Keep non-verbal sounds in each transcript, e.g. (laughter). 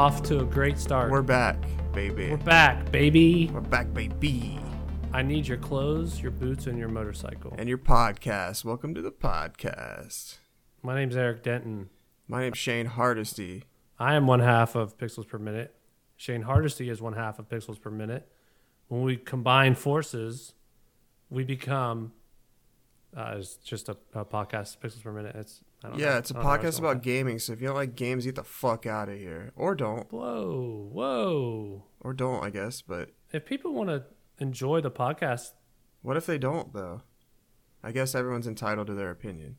off to a great start. We're back, baby. We're back, baby. We're back, baby. I need your clothes, your boots, and your motorcycle. And your podcast. Welcome to the podcast. My name's Eric Denton. My name's Shane Hardesty. I am one half of Pixels Per Minute. Shane Hardesty is one half of Pixels Per Minute. When we combine forces, we become. Uh, it's just a, a podcast, Pixels Per Minute. It's Don't know. Yeah, it's a podcast about say gaming. So if you don't like games, get the fuck out of here, or don't, that. Whoa, whoa! or don't, I guess. But If people want to enjoy the podcast, what if they don't, though? I guess everyone's entitled to their opinion,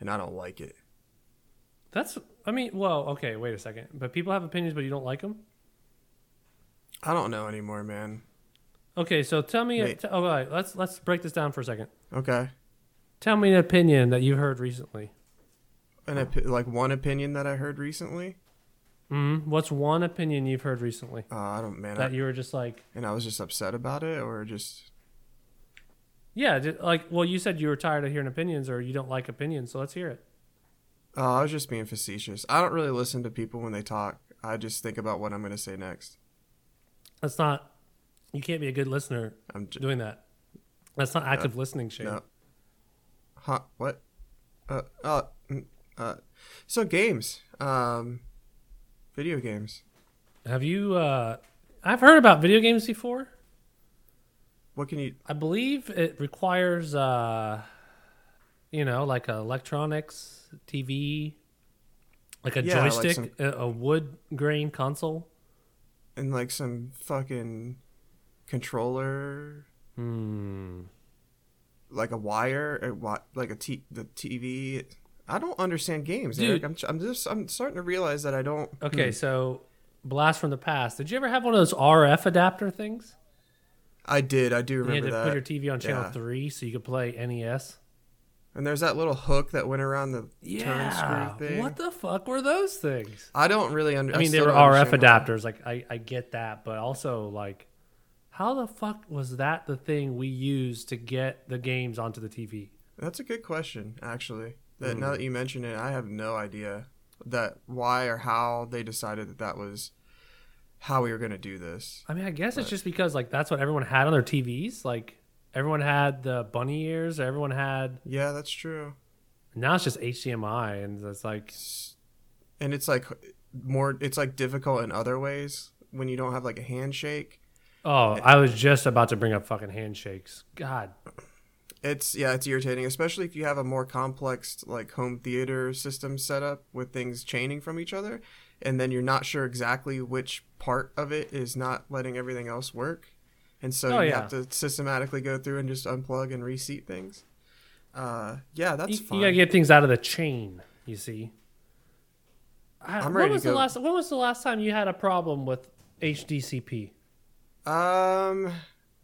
and I don't like it. that's. I mean, well, okay. Wait a second. But people have opinions, but you don't like them. I don't know anymore, man. Okay, so tell me. T- all right, let's let's break this down for a second. Okay, Tell me an opinion that you heard recently. an opi- like one opinion that I heard recently. mm What's one opinion you've heard recently Uh, I don't, man. that I, you were just like, and I was just upset about it, or just yeah, like, well, you said you were tired of hearing opinions or you don't like opinions, so let's hear it. Oh, I was just being facetious. I don't really listen to people when they talk. I just think about what I'm going to say next. That's not. You can't be a good listener I'm just doing that. That's not active listening, Shane. no. Huh? What? Uh, uh, mm, uh. So games, um, video games. Have you? uh I've heard about video games before. What can you? I believe it requires, uh you know, like a electronics, TV, like a Yeah, like joystick, some- a, a wood grain console. And like some fucking controller, Hmm. Like a wire, wi- like a t the TV. I don't understand games, Dude. Eric. I'm, I'm just I'm starting to realize that I don't. Okay, Hmm. so blast from the past. Did you ever have one of those RF adapter things? I did. I do remember You had to that. put your TV on channel Yeah. three so you could play NES. And there's that little hook that went around the turn screw thing. What the fuck were those things? I don't really understand. I mean, they were RF adapters. Like, I, I get that, but also like, how the fuck was that the thing we used to get the games onto the TV? That's a good question, actually. That Hmm. now that you mention it, I have no idea that why or how they decided that that was how we were going to do this. I mean, I guess it's just because like that's what everyone had on their TVs. Like, everyone had the bunny ears. Everyone had. Yeah, that's true. Now it's just HDMI, and it's like, And it's like more. It's like difficult in other ways when you don't have like a handshake. Oh, I was just about to bring up fucking handshakes. God, It's yeah, it's irritating, especially if you have a more complex like home theater system set up with things chaining from each other, and then you're not sure exactly which part of it is not letting everything else work, and so Oh, you yeah. have to systematically go through and just unplug and reseat things. Uh, yeah, that's you, fine. you gotta get things out of the chain. You see. I, I'm when ready to was the last? When was the last time you had a problem with HDCP? Um,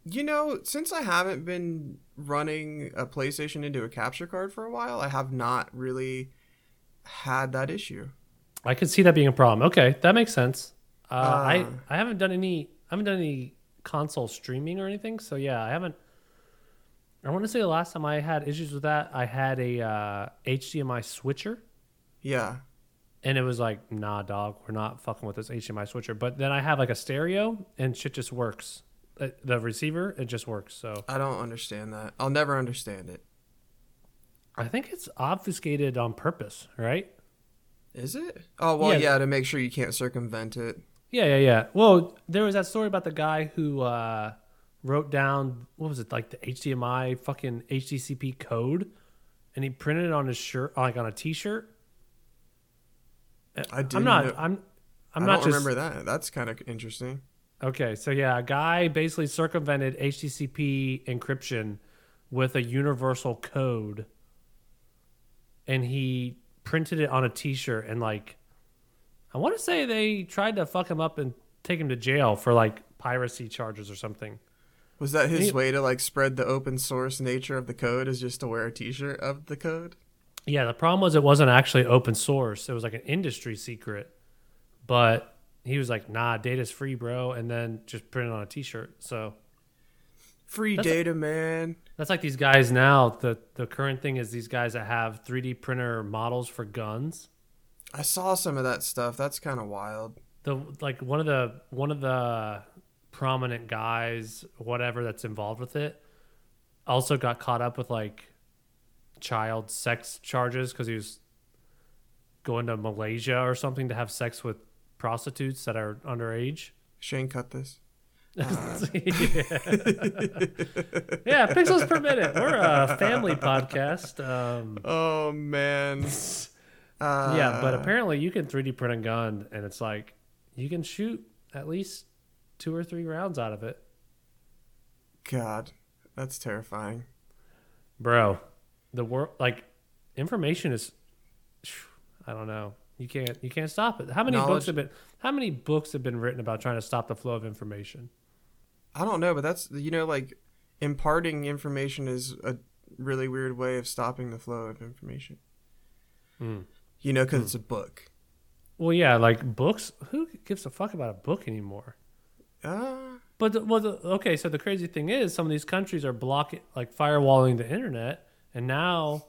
you know, since I haven't been running a PlayStation into a capture card for a while, I have not really had that issue. I could see that being a problem. Okay, that makes sense. Uh, I Uh. I haven't done any I haven't done any console streaming or anything. So yeah, I haven't. I want to say the last time I had issues with that, I had a uh, HDMI switcher, Yeah. And it was like, nah, dog, we're not fucking with this HDMI switcher. But then I have like a stereo, and shit just works. Uh, The receiver, it just works. So I don't understand that. I'll never understand it. I think it's obfuscated on purpose, right? Is it? Oh well, Yeah. yeah. to make sure you can't circumvent it. Yeah, yeah, yeah. Well, there was that story about the guy who uh, wrote down what was it like the HDMI fucking HDCP code, and he printed it on his shirt, like on a T-shirt. I I'm didn't know- I'm. I'm I don't just. remember that. That's kind of interesting. Okay, so yeah, a guy basically circumvented HDCP encryption with a universal code, and he printed it on a T-shirt and like, I want to say they tried to fuck him up and take him to jail for like piracy charges or something. Was that his He- way to like spread the open source nature of the code? Is just to wear a T-shirt of the code? Yeah, the problem was it wasn't actually open source; it was like an industry secret, but. He was like, "Nah, data's free, bro," and then just print it on a T-shirt. So Free data, man. That's like these guys now. The the current thing is these guys that have 3D printer models for guns. I saw some of that stuff. That's kind of wild. The like one of the one of the prominent guys, whatever that's involved with it, also got caught up with like child sex charges because he was going to Malaysia or something to have sex with prostitutes that are underage. Shane cut this. yeah. (laughs) yeah, pixels per minute. We're a family podcast. Um, Oh man. Uh, (laughs) yeah, but apparently you can 3D print a gun, and it's like you can shoot at least two or three rounds out of it, God, that's terrifying. bro. The world, like, information is, I don't know. You can't you can't stop it. How many Knowledge- books have been How many books have been written about trying to stop the flow of information? I don't know, but that's you know like imparting information is a really weird way of stopping the flow of information. Mm. You know, because it's a book. Well, yeah, like books. Who gives a fuck about a book anymore? Uh, But the, well, the, okay, so the crazy thing is, some of these countries are blocking, like firewalling the internet, and now,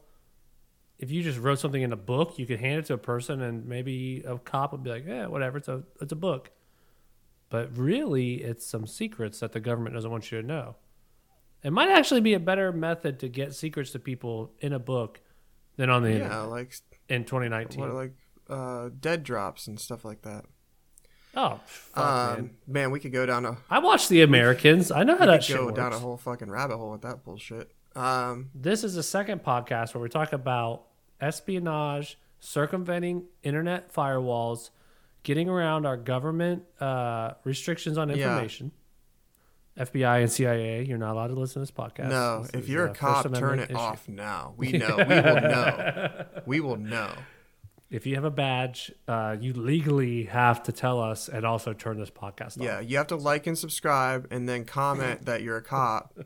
if you just wrote something in a book, you could hand it to a person, and maybe a cop would be like, "Yeah, whatever, it's a it's a book." But really, it's some secrets that the government doesn't want you to know. It might actually be a better method to get secrets to people in a book than on the yeah, internet like in 2019. what, like uh, dead drops and stuff like that. oh, fuck, um, man. man. we could go down a I watched The Americans. I know how we that could shit go works. down a whole fucking rabbit hole with that bullshit. Um, This is the second podcast where we talk about espionage, circumventing internet firewalls, getting around our government uh, restrictions on Yeah. information. FBI and CIA, you're not allowed to listen to this podcast. no, This if you're a First cop, turn it issue. off now. We (laughs) know. We will know. (laughs) We will know. If you have a badge, uh, you legally have to tell us and also turn this podcast off. Yeah, you have to like and subscribe and then comment (laughs) that you're a cop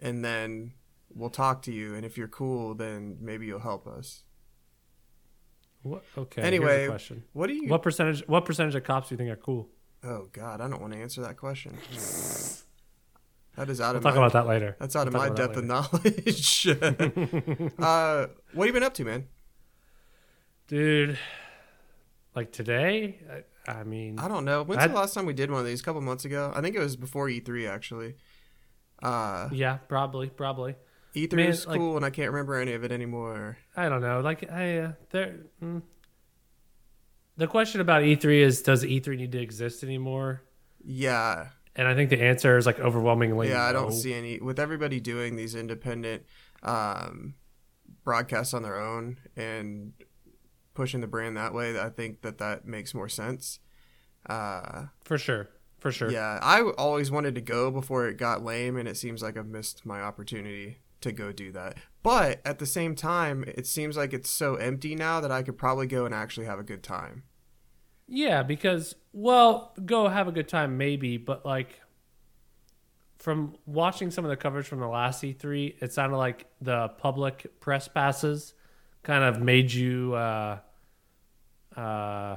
and then we'll talk to you and if you're cool then maybe you'll help us. What? Okay. Anyway, question. What do you What percentage? What percentage of cops do you think are cool? Oh god, I don't want to answer that question. (laughs) That is out We'll of talk my about that later. That's out of We'll my depth of knowledge. (laughs) uh what have you been up to, man? dude. Like today, I, I mean, I don't know. When's I'd- the last time we did one of these? A couple months ago. I think it was before E3 actually. Uh yeah, probably, probably. E3 Man, is like- cool and I can't remember any of it anymore. I don't know. Like I uh, there. Mm. The question about E3 is, does E3 need to exist anymore? Yeah, And I think the answer is like overwhelmingly. yeah, I don't see any with everybody doing these independent um, broadcasts on their own and pushing the brand that way. I think that that makes more sense. Uh, for sure, for sure. yeah, I always wanted to go before it got lame, and it seems like I've missed my opportunity to go do that. But at the same time, it seems like it's so empty now that I could probably go and actually have a good time. Yeah, because well, go have a good time maybe, but like from watching some of the coverage from the last E3, it sounded like the public press passes kind of made you uh uh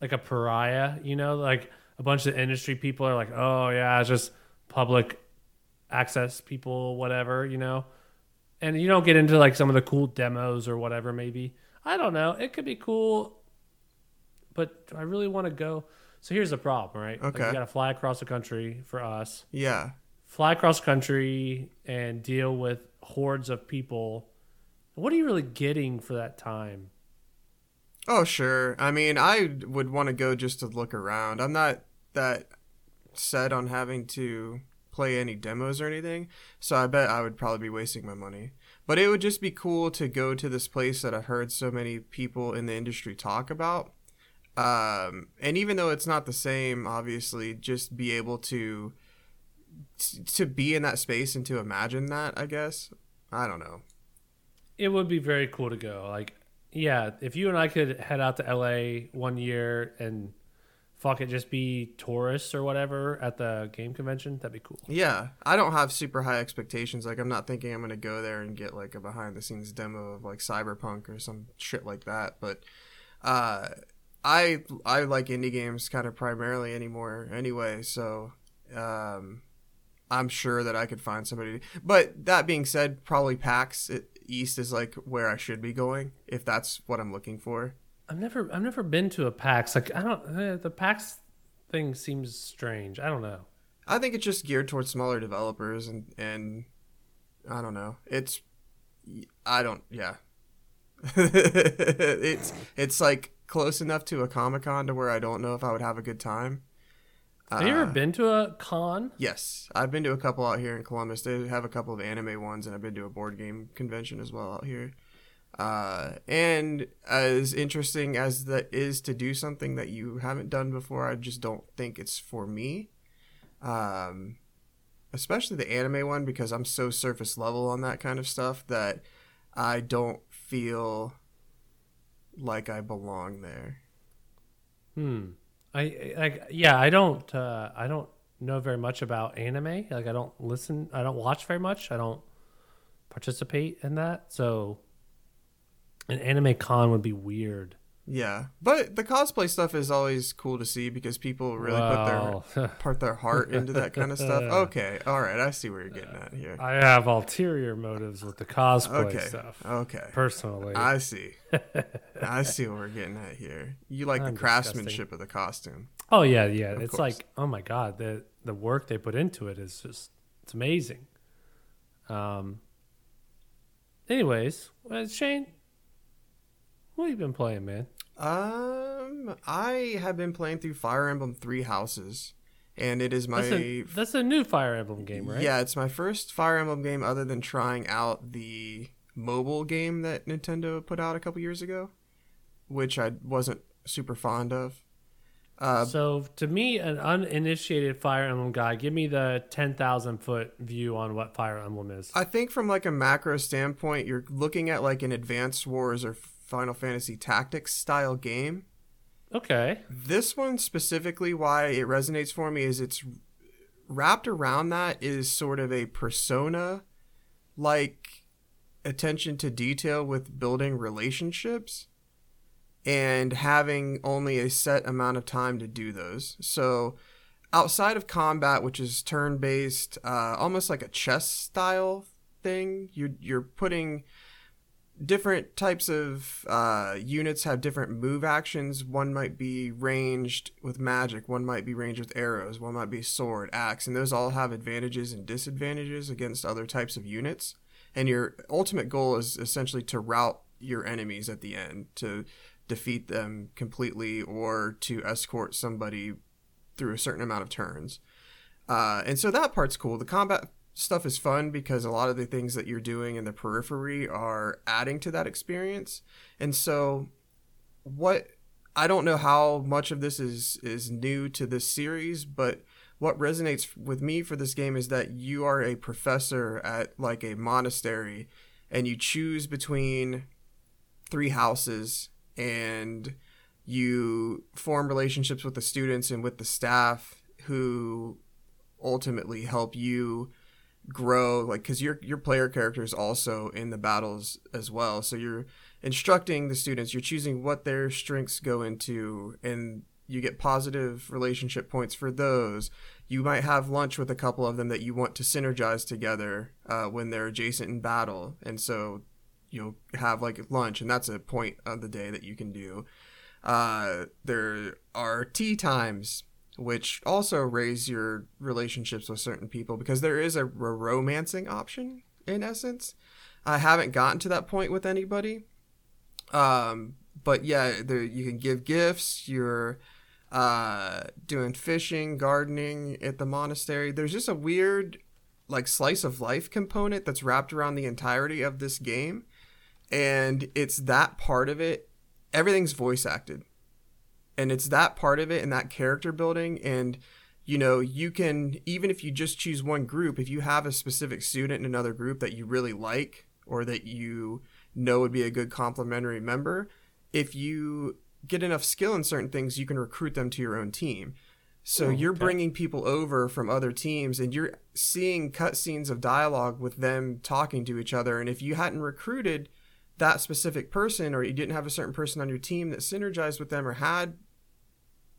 like a pariah, you know, like a bunch of industry people are like, "Oh yeah, it's just public access people whatever, you know." And you don't get into like some of the cool demos or whatever maybe. I don't know. It could be cool but do I really want to go? So here's the problem, right? Like, Okay. you got to fly across the country for us, Yeah, fly across country and deal with hordes of people. What are you really getting for that time? Oh, sure. I mean, I would want to go just to look around. I'm not that set on having to play any demos or anything, so I bet I would probably be wasting my money. But it would just be cool to go to this place that I've heard so many people in the industry talk about. Um, and even though it's not the same, obviously, just be able to to be in that space and to imagine that. I guess I don't know. It would be very cool to go. Like, yeah, if you and I could head out to LA one year and fuck it, just be tourists or whatever at the game convention, that'd be cool. Yeah, I don't have super high expectations. Like, I'm not thinking I'm gonna go there and get like a behind the scenes demo of like Cyberpunk or some shit like that. But uh, I I like indie games kind of primarily anymore anyway. So um, I'm sure that I could find somebody. But that being said, probably PAX east is like where I should be going if that's what I'm looking for. I've never I've never been to a PAX. Like I don't eh, the PAX thing seems strange. I don't know. I think it's just geared towards smaller developers and and I don't know. It's I don't yeah. (laughs) it's it's like close enough to a Comic Con to where I don't know if I would have a good time. Have you ever Uh, been to a con? Yes, I've been to a couple out here in Columbus. They have a couple of anime ones, and I've been to a board game convention as well out here. Uh, and as interesting as that is to do something that you haven't done before, I just don't think it's for me. Um, especially the anime one because I'm so surface level on that kind of stuff that I don't feel like I belong there. Hmm. I like yeah. I don't. Uh, I don't know very much about anime. Like I don't listen. I don't watch very much. I don't participate in that. So an anime con would be weird. Yeah, but the cosplay stuff is always cool to see because people really put their (laughs) put their heart into that kind of stuff. (laughs) Okay, all right, I see where you're getting at here. I have ulterior motives with the cosplay Okay, stuff. okay, Personally, I (laughs) see. I see what we're getting at here. You like the I'm craftsmanship of the costume. oh yeah, yeah. It's course. like oh my god, the the work they put into it is just it's amazing. Um. Anyways, Shane, what have you been playing, man? Um, I have been playing through Fire Emblem Three Houses, and it is my That's a, that's a new Fire Emblem game, right? yeah, it's my first Fire Emblem game other than trying out the mobile game that Nintendo put out a couple years ago, which I wasn't super fond of. Uh, So to me, an uninitiated Fire Emblem guy, give me the ten thousand foot view on what Fire Emblem is. I think from like a macro standpoint, you're looking at like an Advanced Wars or Final Fantasy Tactics style game. Okay. This one specifically, why it resonates for me is it's wrapped around that is sort of a persona like attention to detail with building relationships and having only a set amount of time to do those. So outside of combat, which is turn based, uh, almost like a chess style thing, you're, you're putting different types of uh, units have different move actions. One might be ranged with magic, one might be ranged with arrows, one might be sword, axe, and those all have advantages and disadvantages against other types of units. And your ultimate goal is essentially to rout your enemies at the end, to defeat them completely or to escort somebody through a certain amount of turns. Uh, and so that part's cool. The combat stuff is fun because a lot of the things that you're doing in the periphery are adding to that experience. And so what I don't know how much of this is is new to this series, but what resonates with me for this game is that you are a professor at like a monastery and you choose between three houses and you form relationships with the students and with the staff who ultimately help you grow like because your your player character is also in the battles as well. So you're instructing the students you're choosing what their strengths go into and you get positive relationship points for those. You might have lunch with a couple of them that you want to synergize together uh, when they're adjacent in battle. And so you'll have like lunch and that's a point of the day that you can do. Uh, there are tea times which also raise your relationships with certain people because there is a ro- romancing option in essence. I haven't gotten to that point with anybody, um, but yeah, there you can give gifts. You're uh, doing fishing, gardening at the monastery. There's just a weird like slice of life component that's wrapped around the entirety of this game, and it's that part of it. Everything's voice acted and it's that part of it and that character building. And you know you can even if you just choose one group if you have a specific student in another group that you really like or that you know would be a good complementary member if you get enough skill in certain things you can recruit them to your own team. So Oh, you're okay. bringing people over from other teams and you're seeing cutscenes of dialogue with them talking to each other. And if you hadn't recruited that specific person or you didn't have a certain person on your team that synergized with them or had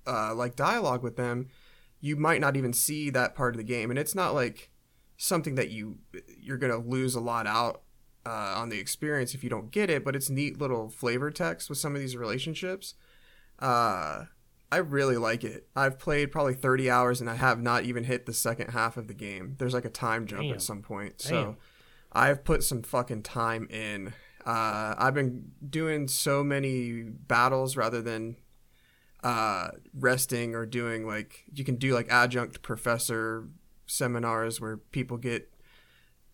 uh, like dialogue with them you might not even see that part of the game and it's not like something that you you're gonna lose a lot out uh, on the experience if you don't get it, but it's neat little flavor text with some of these relationships. Uh, I really like it. I've played probably 30 hours and I have not even hit the second half of the game. There's like a time jump Damn. at some point. Damn. So I've put some fucking time in. Uh, I've been doing so many battles rather than uh, resting or doing like you can do like adjunct professor seminars where people get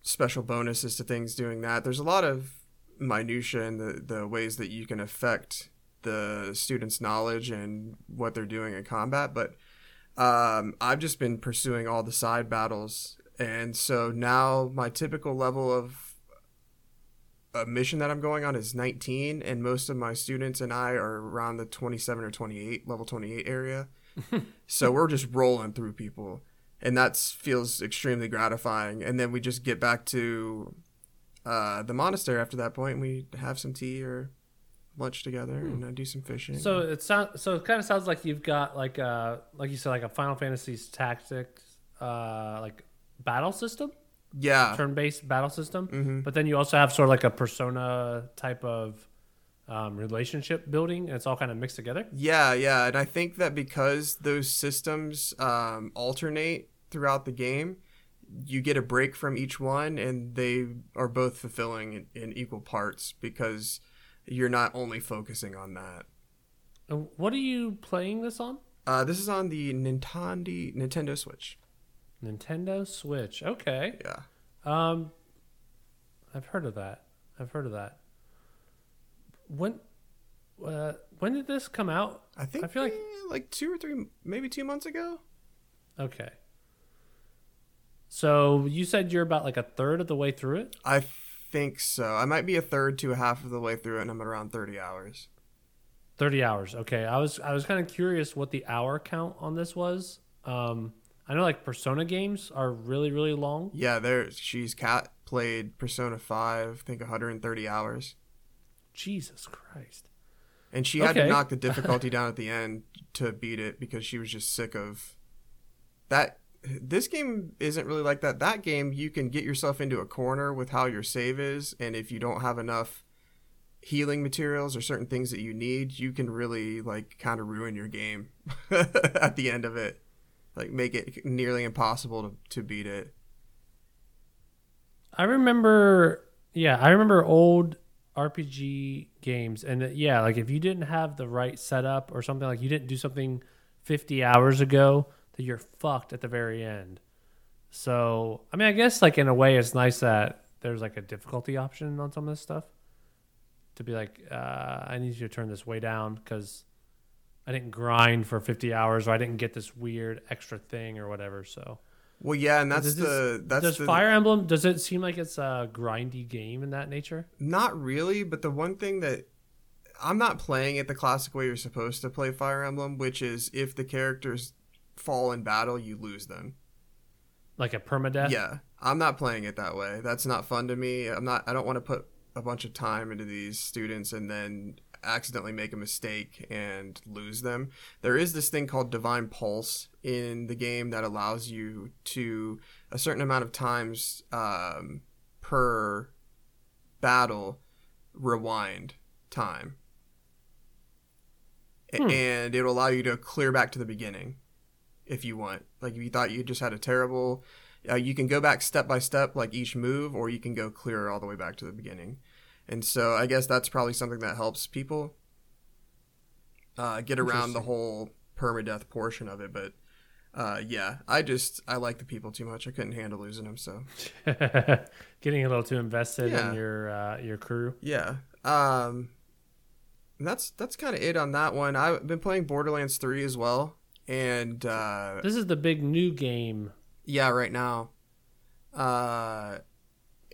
special bonuses to things doing that. There's a lot of minutia in the, the ways that you can affect the students' knowledge and what they're doing in combat, but um, I've just been pursuing all the side battles, and so now my typical level of a mission that I'm going on is 19, and most of my students and I are around the 27 or 28 level 28 area. (laughs) so we're just rolling through people, and that feels extremely gratifying. And then we just get back to uh, the monastery after that point, and we have some tea or lunch together, and uh, do some fishing. So it sounds so it kind of sounds like you've got like a like you said like a Final Fantasy's tactics uh like battle system, yeah, turn-based battle system. Mhm. But then you also have sort of like a persona type of um, relationship building, and it's all kind of mixed together. Yeah, yeah, and I think that because those systems um, alternate throughout the game, you get a break from each one, and they are both fulfilling in, in equal parts because you're not only focusing on that. What are you playing this on? Uh, this is on the Nintendo Nintendo Switch. Nintendo Switch. Okay. Yeah, Um, I've heard of that. I've heard of that. When, uh, when did this come out? I think I feel like- eh, like two or three, maybe two months ago. Okay. So you said you're about like a third of the way through it. I think so. I might be a third to a half of the way through it, and I'm at around thirty hours. Thirty hours. Okay. I was I was kind of curious what the hour count on this was. Um, I know like Persona games are really really long. Yeah, there. She's cat played Persona Five. I think 130 hours. Jesus Christ. And she had to knock the (laughs) difficulty down at the end to beat it because she was just sick of that. This game isn't really like that. That game, you can get yourself into a corner with how your save is, and if you don't have enough healing materials or certain things that you need, you can really like kind of ruin your game (laughs) at the end of it. Like make it nearly impossible to, to beat it. I remember, yeah, I remember old RPG games, and that, yeah, like if you didn't have the right setup or something, like you didn't do something 50 hours ago, that you're fucked at the very end. So, I mean, I guess like in a way, it's nice that there's like a difficulty option on some of this stuff to be like, uh, I need you to turn this way down because I didn't grind for 50 hours or I didn't get this weird extra thing or whatever. So. Well, yeah, and that's Does this- the that's Does the, Fire Emblem does it seem like it's a grindy game in that nature? Not really, but the one thing that I'm not playing it the classic way you're supposed to play Fire Emblem, which is if the characters fall in battle, you lose them. Like a permadeath? Yeah, I'm not playing it that way. That's not fun to me. I'm not. I don't want to put a bunch of time into these students and then accidentally make a mistake and lose them. There is this thing called Divine Pulse in the game that allows you to a certain amount of times um, per battle rewind time. Hmm. And it'll allow you to clear back to the beginning if you want. Like if you thought you just had a terrible uh, you can go back step by step like each move or you can go clear all the way back to the beginning and so i guess that's probably something that helps people uh, get around the whole permadeath portion of it but uh, yeah i just i like the people too much i couldn't handle losing them so (laughs) Getting a little too invested Yeah. in your uh, your crew. yeah um that's that's kind of it on that one i've been playing borderlands 3 as well and uh, This is the big new game. Yeah, right now. Uh,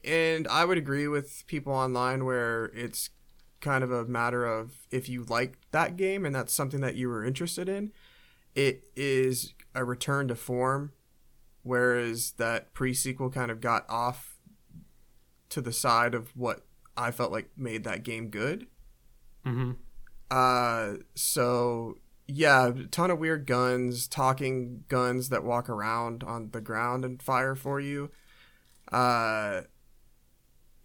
and I would agree with people online where it's kind of a matter of if you like that game and that's something that you were interested in, it is a return to form, whereas that pre sequel kind of got off to the side of what I felt like made that game good. hmm Uh, so yeah, a ton of weird guns, talking guns that walk around on the ground and fire for you. Uh,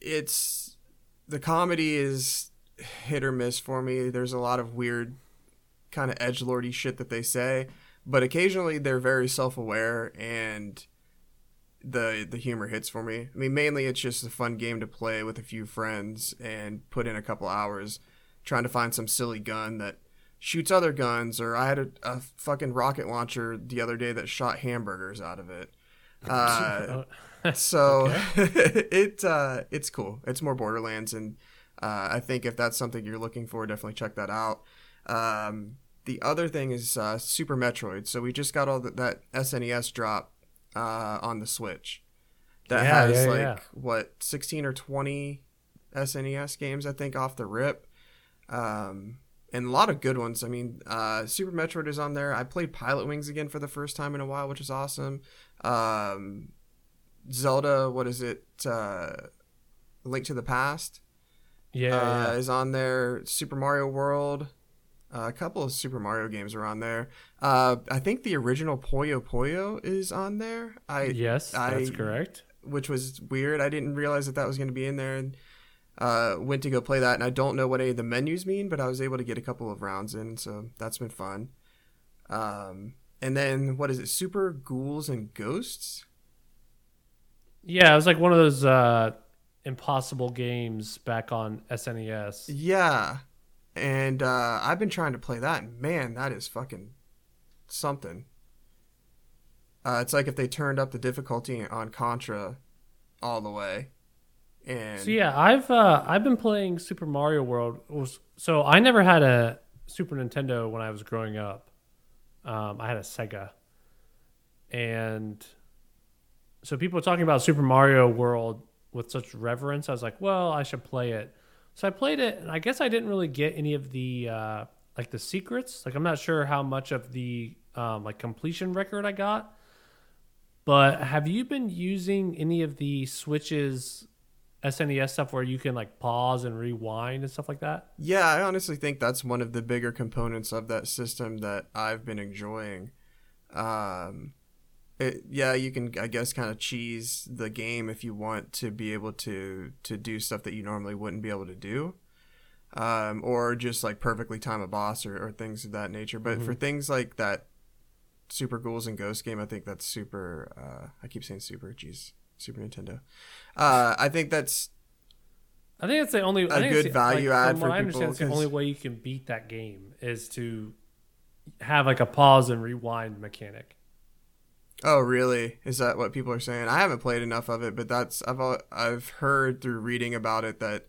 it's the comedy is hit or miss for me. There's a lot of weird kind of edge lordy shit that they say, but occasionally they're very self aware and the the humor hits for me. I mean, mainly it's just a fun game to play with a few friends and put in a couple hours trying to find some silly gun that shoots other guns. Or I had a, a fucking rocket launcher the other day that shot hamburgers out of it. Uh, (laughs) so (laughs) it uh, it's cool. It's more Borderlands, and uh, I think if that's something you're looking for, definitely check that out. Um, the other thing is uh, Super Metroid. So we just got all the, that SNES drop uh, on the Switch. That Yeah, has yeah, like yeah. what 16 or 20 SNES games, I think, off the rip. Um, and a lot of good ones. I mean, uh, Super Metroid is on there. I played Pilotwings again for the first time in a while, which is awesome. Um, Zelda, what is it? Uh, Link to the Past Yeah, uh, yeah. is on there. Super Mario World. Uh, a couple of Super Mario games are on there. Uh, I think the original Puyo Puyo is on there. I yes, that's correct. which was weird. I didn't realize that that was going to be in there, and uh, went to go play that. And I don't know what any of the menus mean, but I was able to get a couple of rounds in, so that's been fun. Um, and then what is it? Super Ghouls and Ghosts. Yeah, it was like one of those uh, impossible games back on SNES. Yeah, and uh, I've been trying to play that, man, that is fucking something. Uh, it's like if they turned up the difficulty on Contra all the way, and So yeah, I've uh, I've been playing Super Mario World. So I never had a Super Nintendo when I was growing up. Um, I had a Sega, and so people talking about Super Mario World with such reverence. I was like, well, I should play it. So I played it, and I guess I didn't really get any of the uh, like the secrets. Like I'm not sure how much of the um, like completion record I got. But have you been using any of the Switch's SNES stuff where you can like pause and rewind and stuff like that? Yeah, I honestly think that's one of the bigger components of that system that I've been enjoying. Um, it, yeah, you can, I guess, kind of cheese the game if you want to be able to to do stuff that you normally wouldn't be able to do, um, or just like perfectly time a boss or, or things of that nature. But for things like that, Super Ghouls and Ghost game, I think that's super. Uh, I keep saying super, jeez, Super Nintendo. Uh, I think that's I think it's the only A good the- like, value add from for I understand, people, the only way you can beat that game is to have like a pause and rewind mechanic. Oh, really? Is that what people are saying? I haven't played enough of it, but that's I've I've heard through reading about it that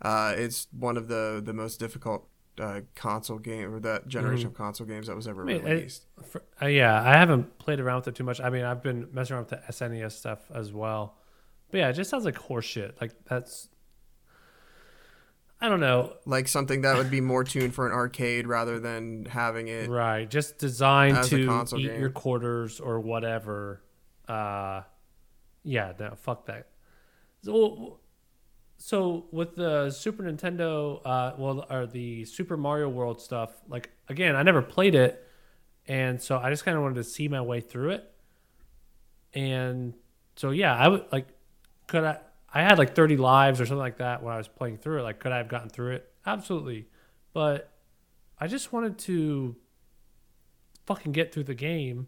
uh, it's one of the the most difficult uh, console game or that generation of console games that was ever. I mean, released. For, uh, yeah, I haven't played around with it too much. I mean, I've been messing around with the SNES stuff as well. But yeah, it just sounds like horseshit. Like that's I don't know. like something that would be more tuned for an arcade rather than having it. Right. Just designed to eat game. your quarters or whatever. Uh yeah, no, fuck that. So, so with the Super Nintendo, uh, well, or the Super Mario World stuff, like again, I never played it, and so I just kind of wanted to see my way through it. And so yeah, I would like, could I? I had like 30 lives or something like that when I was playing through it. Like, could I have gotten through it? Absolutely, but I just wanted to fucking get through the game.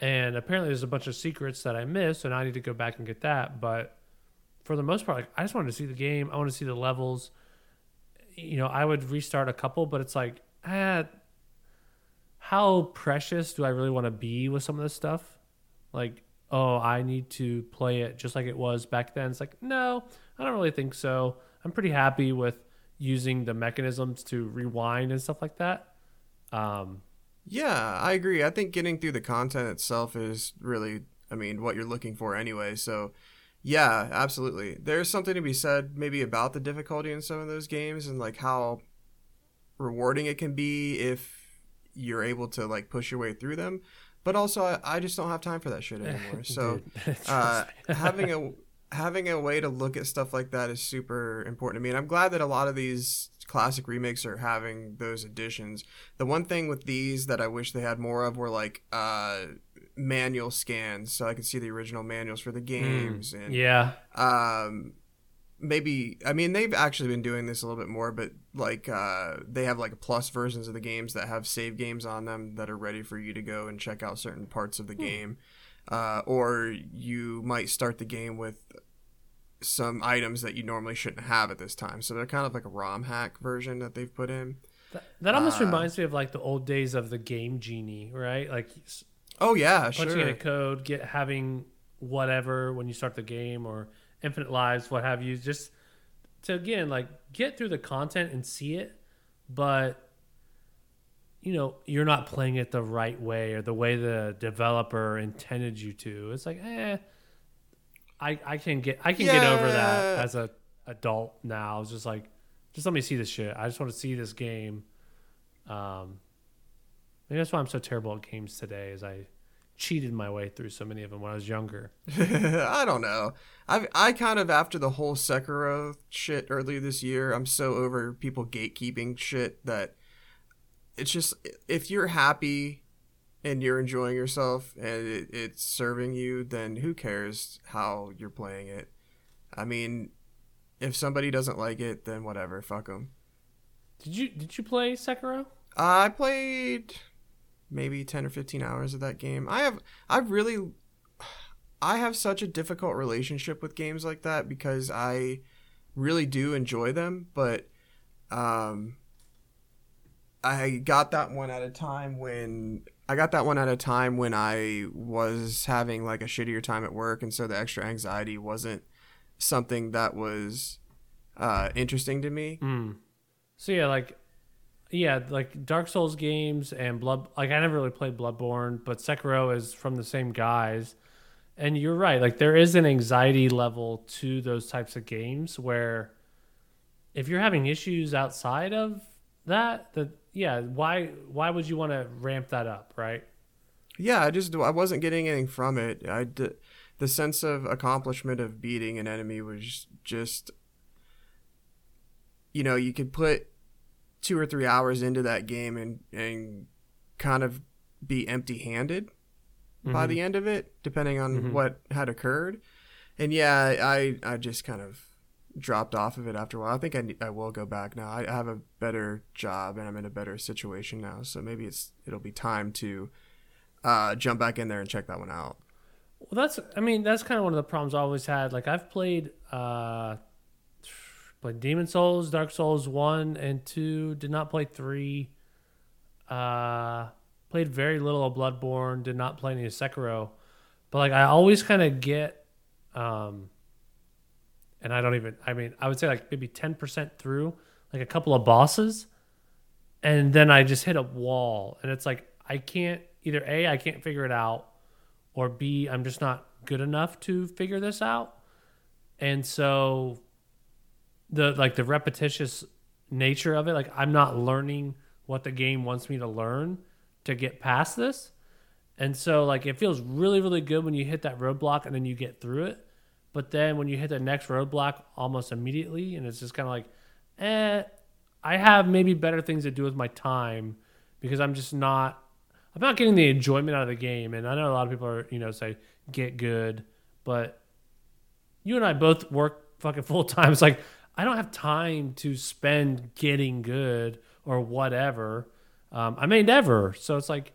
And apparently, there's a bunch of secrets that I missed, and I need to go back and get that. But for the most part, like, I just wanted to see the game. I want to see the levels. You know, I would restart a couple, but it's like, ah, how precious do I really want to be with some of this stuff? Like, oh, I need to play it just like it was back then. It's like, no, I don't really think so. I'm pretty happy with using the mechanisms to rewind and stuff like that. Um, Yeah, I agree. I think getting through the content itself is really, I mean, what you're looking for anyway. So, yeah, absolutely. There's something to be said maybe about the difficulty in some of those games and like how rewarding it can be if you're able to like push your way through them. But also, I, I just don't have time for that shit (laughs) anymore. So, (laughs) uh, (laughs) having a having a way to look at stuff like that is super important to me. And i'm glad that a lot of these classic remakes are having those additions. The one thing with these that i wish they had more of were like uh manual scans so i could see the original manuals for the games and yeah, um maybe I mean they've actually been doing this a little bit more, but like uh, they have like plus versions of the games that have save games on them that are ready for you to go and check out certain parts of the Hmm. game, uh, or you might start the game with some items that you normally shouldn't have at this time. So they're kind of like a ROM hack version that they've put in. That, that almost Uh, reminds me of like the old days of the game genie, right? Like Oh yeah, punching sure. in a code, get having whatever when you start the game or infinite lives, what have you, just to again like get through the content and see it, but you know you're not playing it the right way or the way the developer intended you to. It's like, eh, I I can get I can get over that as a adult now. It's just like, just let me see this shit. I just want to see this game. Um, maybe that's why I'm so terrible at games today. Is I cheated my way through so many of them when I was younger. (laughs) I don't know. I I kind of after the whole Sekiro shit earlier this year, I'm so over people gatekeeping shit that it's just if you're happy and you're enjoying yourself and it, it's serving you, then who cares how you're playing it? I mean, if somebody doesn't like it, then whatever, fuck them. Did you did you play Sekiro? I played maybe 10 or 15 hours of that game. I have I really I have such a difficult relationship with games like that because I really do enjoy them, but um I got that one at a time when I got that one at a time when I was having like a shittier time at work and so the extra anxiety wasn't something that was uh interesting to me. Mm. So yeah, like yeah, like Dark Souls games and Blood. Like I never really played Bloodborne, but Sekiro is from the same guys. And you're right. Like there is an anxiety level to those types of games where if you're having issues outside of that, that yeah, why why would you want to ramp that up, right? Yeah, I just I wasn't getting anything from it. I d- the sense of accomplishment of beating an enemy was just you know, you could put 2 or 3 hours into that game and and kind of be empty-handed by Mhm. the end of it depending on Mhm. what had occurred. And yeah, I I just kind of dropped off of it after a while. I think I, I will go back now. I, I have a better job and I'm in a better situation now, so maybe it's it'll be time to uh, jump back in there and check that one out. Well, that's I mean that's kind of one of the problems I always had. Like I've played uh played Demon's Souls, Dark Souls 1 and 2, did not play 3. Uh played very little of Bloodborne, did not play any of Sekiro. But like I always kind of get um and I don't even I mean I would say like maybe 10% through like a couple of bosses and then I just hit a wall and it's like I can't either A I can't figure it out or B, I'm just not good enough to figure this out. And so the like the repetitious nature of it, like I'm not learning what the game wants me to learn to get past this. And so like it feels really, really good when you hit that roadblock and then you get through it. But then when you hit the next roadblock almost immediately and it's just kind of like, eh, I have maybe better things to do with my time because I'm just not I'm not getting the enjoyment out of the game. And I know a lot of people are, you know, say get good, but you and I both work fucking full (laughs) time. It's like I don't have time to spend getting good or whatever. Um, I may never. So it's like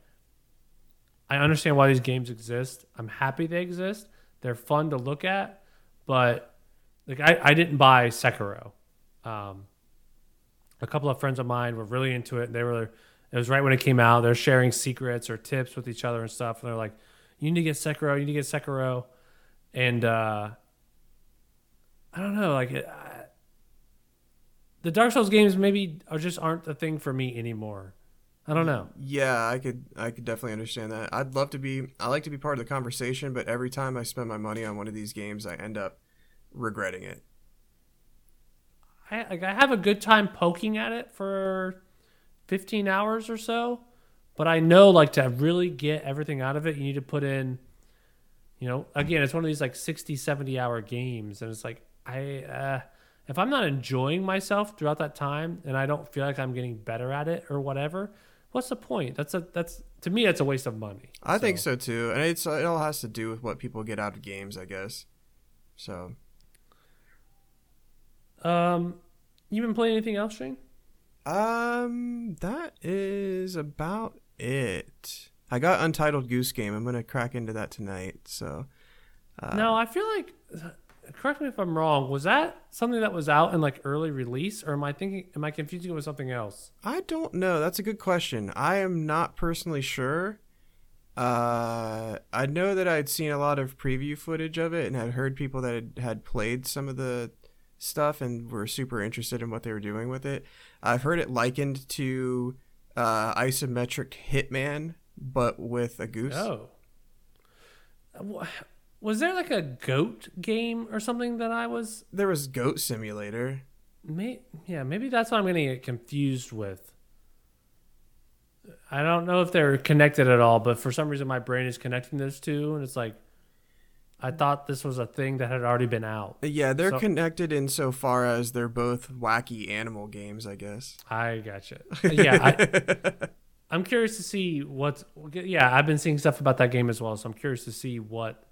I understand why these games exist. I'm happy they exist. They're fun to look at, but like I, I didn't buy Sekiro. Um, a couple of friends of mine were really into it. They were it was right when it came out. They're sharing secrets or tips with each other and stuff. And they're like, "You need to get Sekiro. You need to get Sekiro." And uh, I don't know, like the Dark Souls games maybe are just aren't the thing for me anymore. I don't know. Yeah, I could I could definitely understand that. I'd love to be I like to be part of the conversation, but every time I spend my money on one of these games, I end up regretting it. I like I have a good time poking at it for 15 hours or so, but I know like to really get everything out of it, you need to put in you know, again, it's one of these like 60, 70 hour games and it's like I uh if I'm not enjoying myself throughout that time and I don't feel like I'm getting better at it or whatever, what's the point? That's a that's to me that's a waste of money. I think so too, and it's it all has to do with what people get out of games, I guess. So Um, you been playing anything else, Shane? Um, that is about it. I got Untitled Goose Game. I'm gonna crack into that tonight. So. Uh, no, I feel like. Correct me if I'm wrong. Was that something that was out in like early release, or am I thinking? Am I confusing it with something else? I don't know. That's a good question. I am not personally sure. Uh, I know that I'd seen a lot of preview footage of it and had heard people that had, had played some of the stuff and were super interested in what they were doing with it. I've heard it likened to uh, isometric Hitman, but with a goose. Oh. Was there like a goat game or something that I was? There was Goat Simulator. May yeah, maybe that's what I'm going to get confused with. I don't know if they're connected at all, but for some reason my brain is connecting those two, and it's like I thought this was a thing that had already been out. Uh, yeah, they're so, connected insofar as they're both wacky animal games, I guess. I gotcha. (laughs) Yeah, I, I'm curious to see what. Yeah, I've been seeing stuff about that game as well, so I'm curious to see what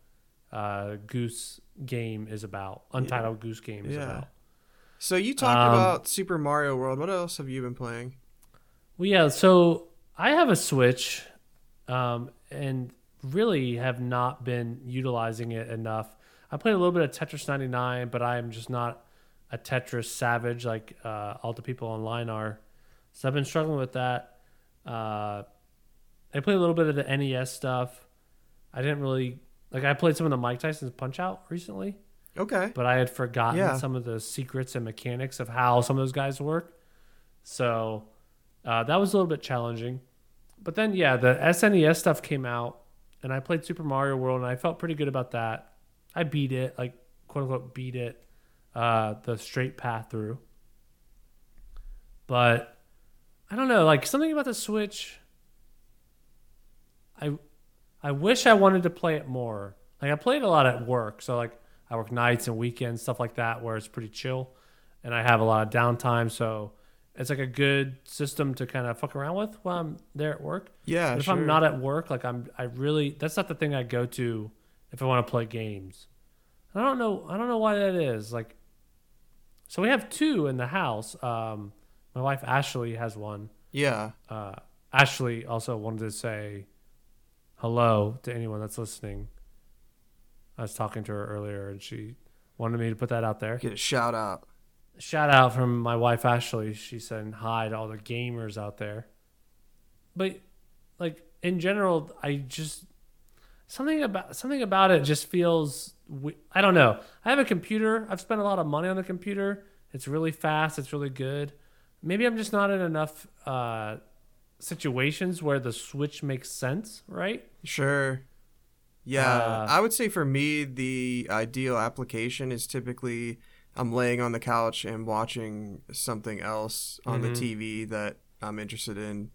uh, Goose Game is about. Untitled yeah. Goose Game is yeah. about. So you talked um, about Super Mario World. What else have you been playing? Well, yeah. So I have a Switch, um, and really have not been utilizing it enough. I played a little bit of Tetris 99, but I am just not a Tetris savage like uh, all the people online are. So I've been struggling with that. Uh, I played a little bit of the NES stuff. I didn't really like. I played some of the Mike Tyson's Punch Out recently. Okay. But I had forgotten yeah. some of the secrets and mechanics of how some of those guys work. So uh, that was a little bit challenging. But then, yeah, the SNES stuff came out and I played Super Mario World, and I felt pretty good about that. I beat it, like quote unquote, beat it, uh, the straight path through. But I don't know, like something about the Switch. I I wish I wanted to play it more. Like I played a lot at work, so like I work nights and weekends, stuff like that, where it's pretty chill, and I have a lot of downtime. So it's like a good system to kind of fuck around with while I'm there at work. Yeah. But if sure. I'm not at work, like I'm, I really that's not the thing I go to if I want to play games. I don't know. I don't know why that is. Like, so we have two in the house. Um, my wife Ashley has one. Yeah. Uh, Ashley also wanted to say hello to anyone that's listening. I was talking to her earlier, and she wanted me to put that out there. Get a shout out shout out from my wife Ashley. She said hi to all the gamers out there. But like in general, I just something about something about it just feels I don't know. I have a computer. I've spent a lot of money on the computer. It's really fast. It's really good. Maybe I'm just not in enough uh, situations where the Switch makes sense, right? Sure. Yeah, uh, I would say for me, the ideal application is typically I'm laying on the couch and watching something else on mm-hmm. the TV that I'm interested in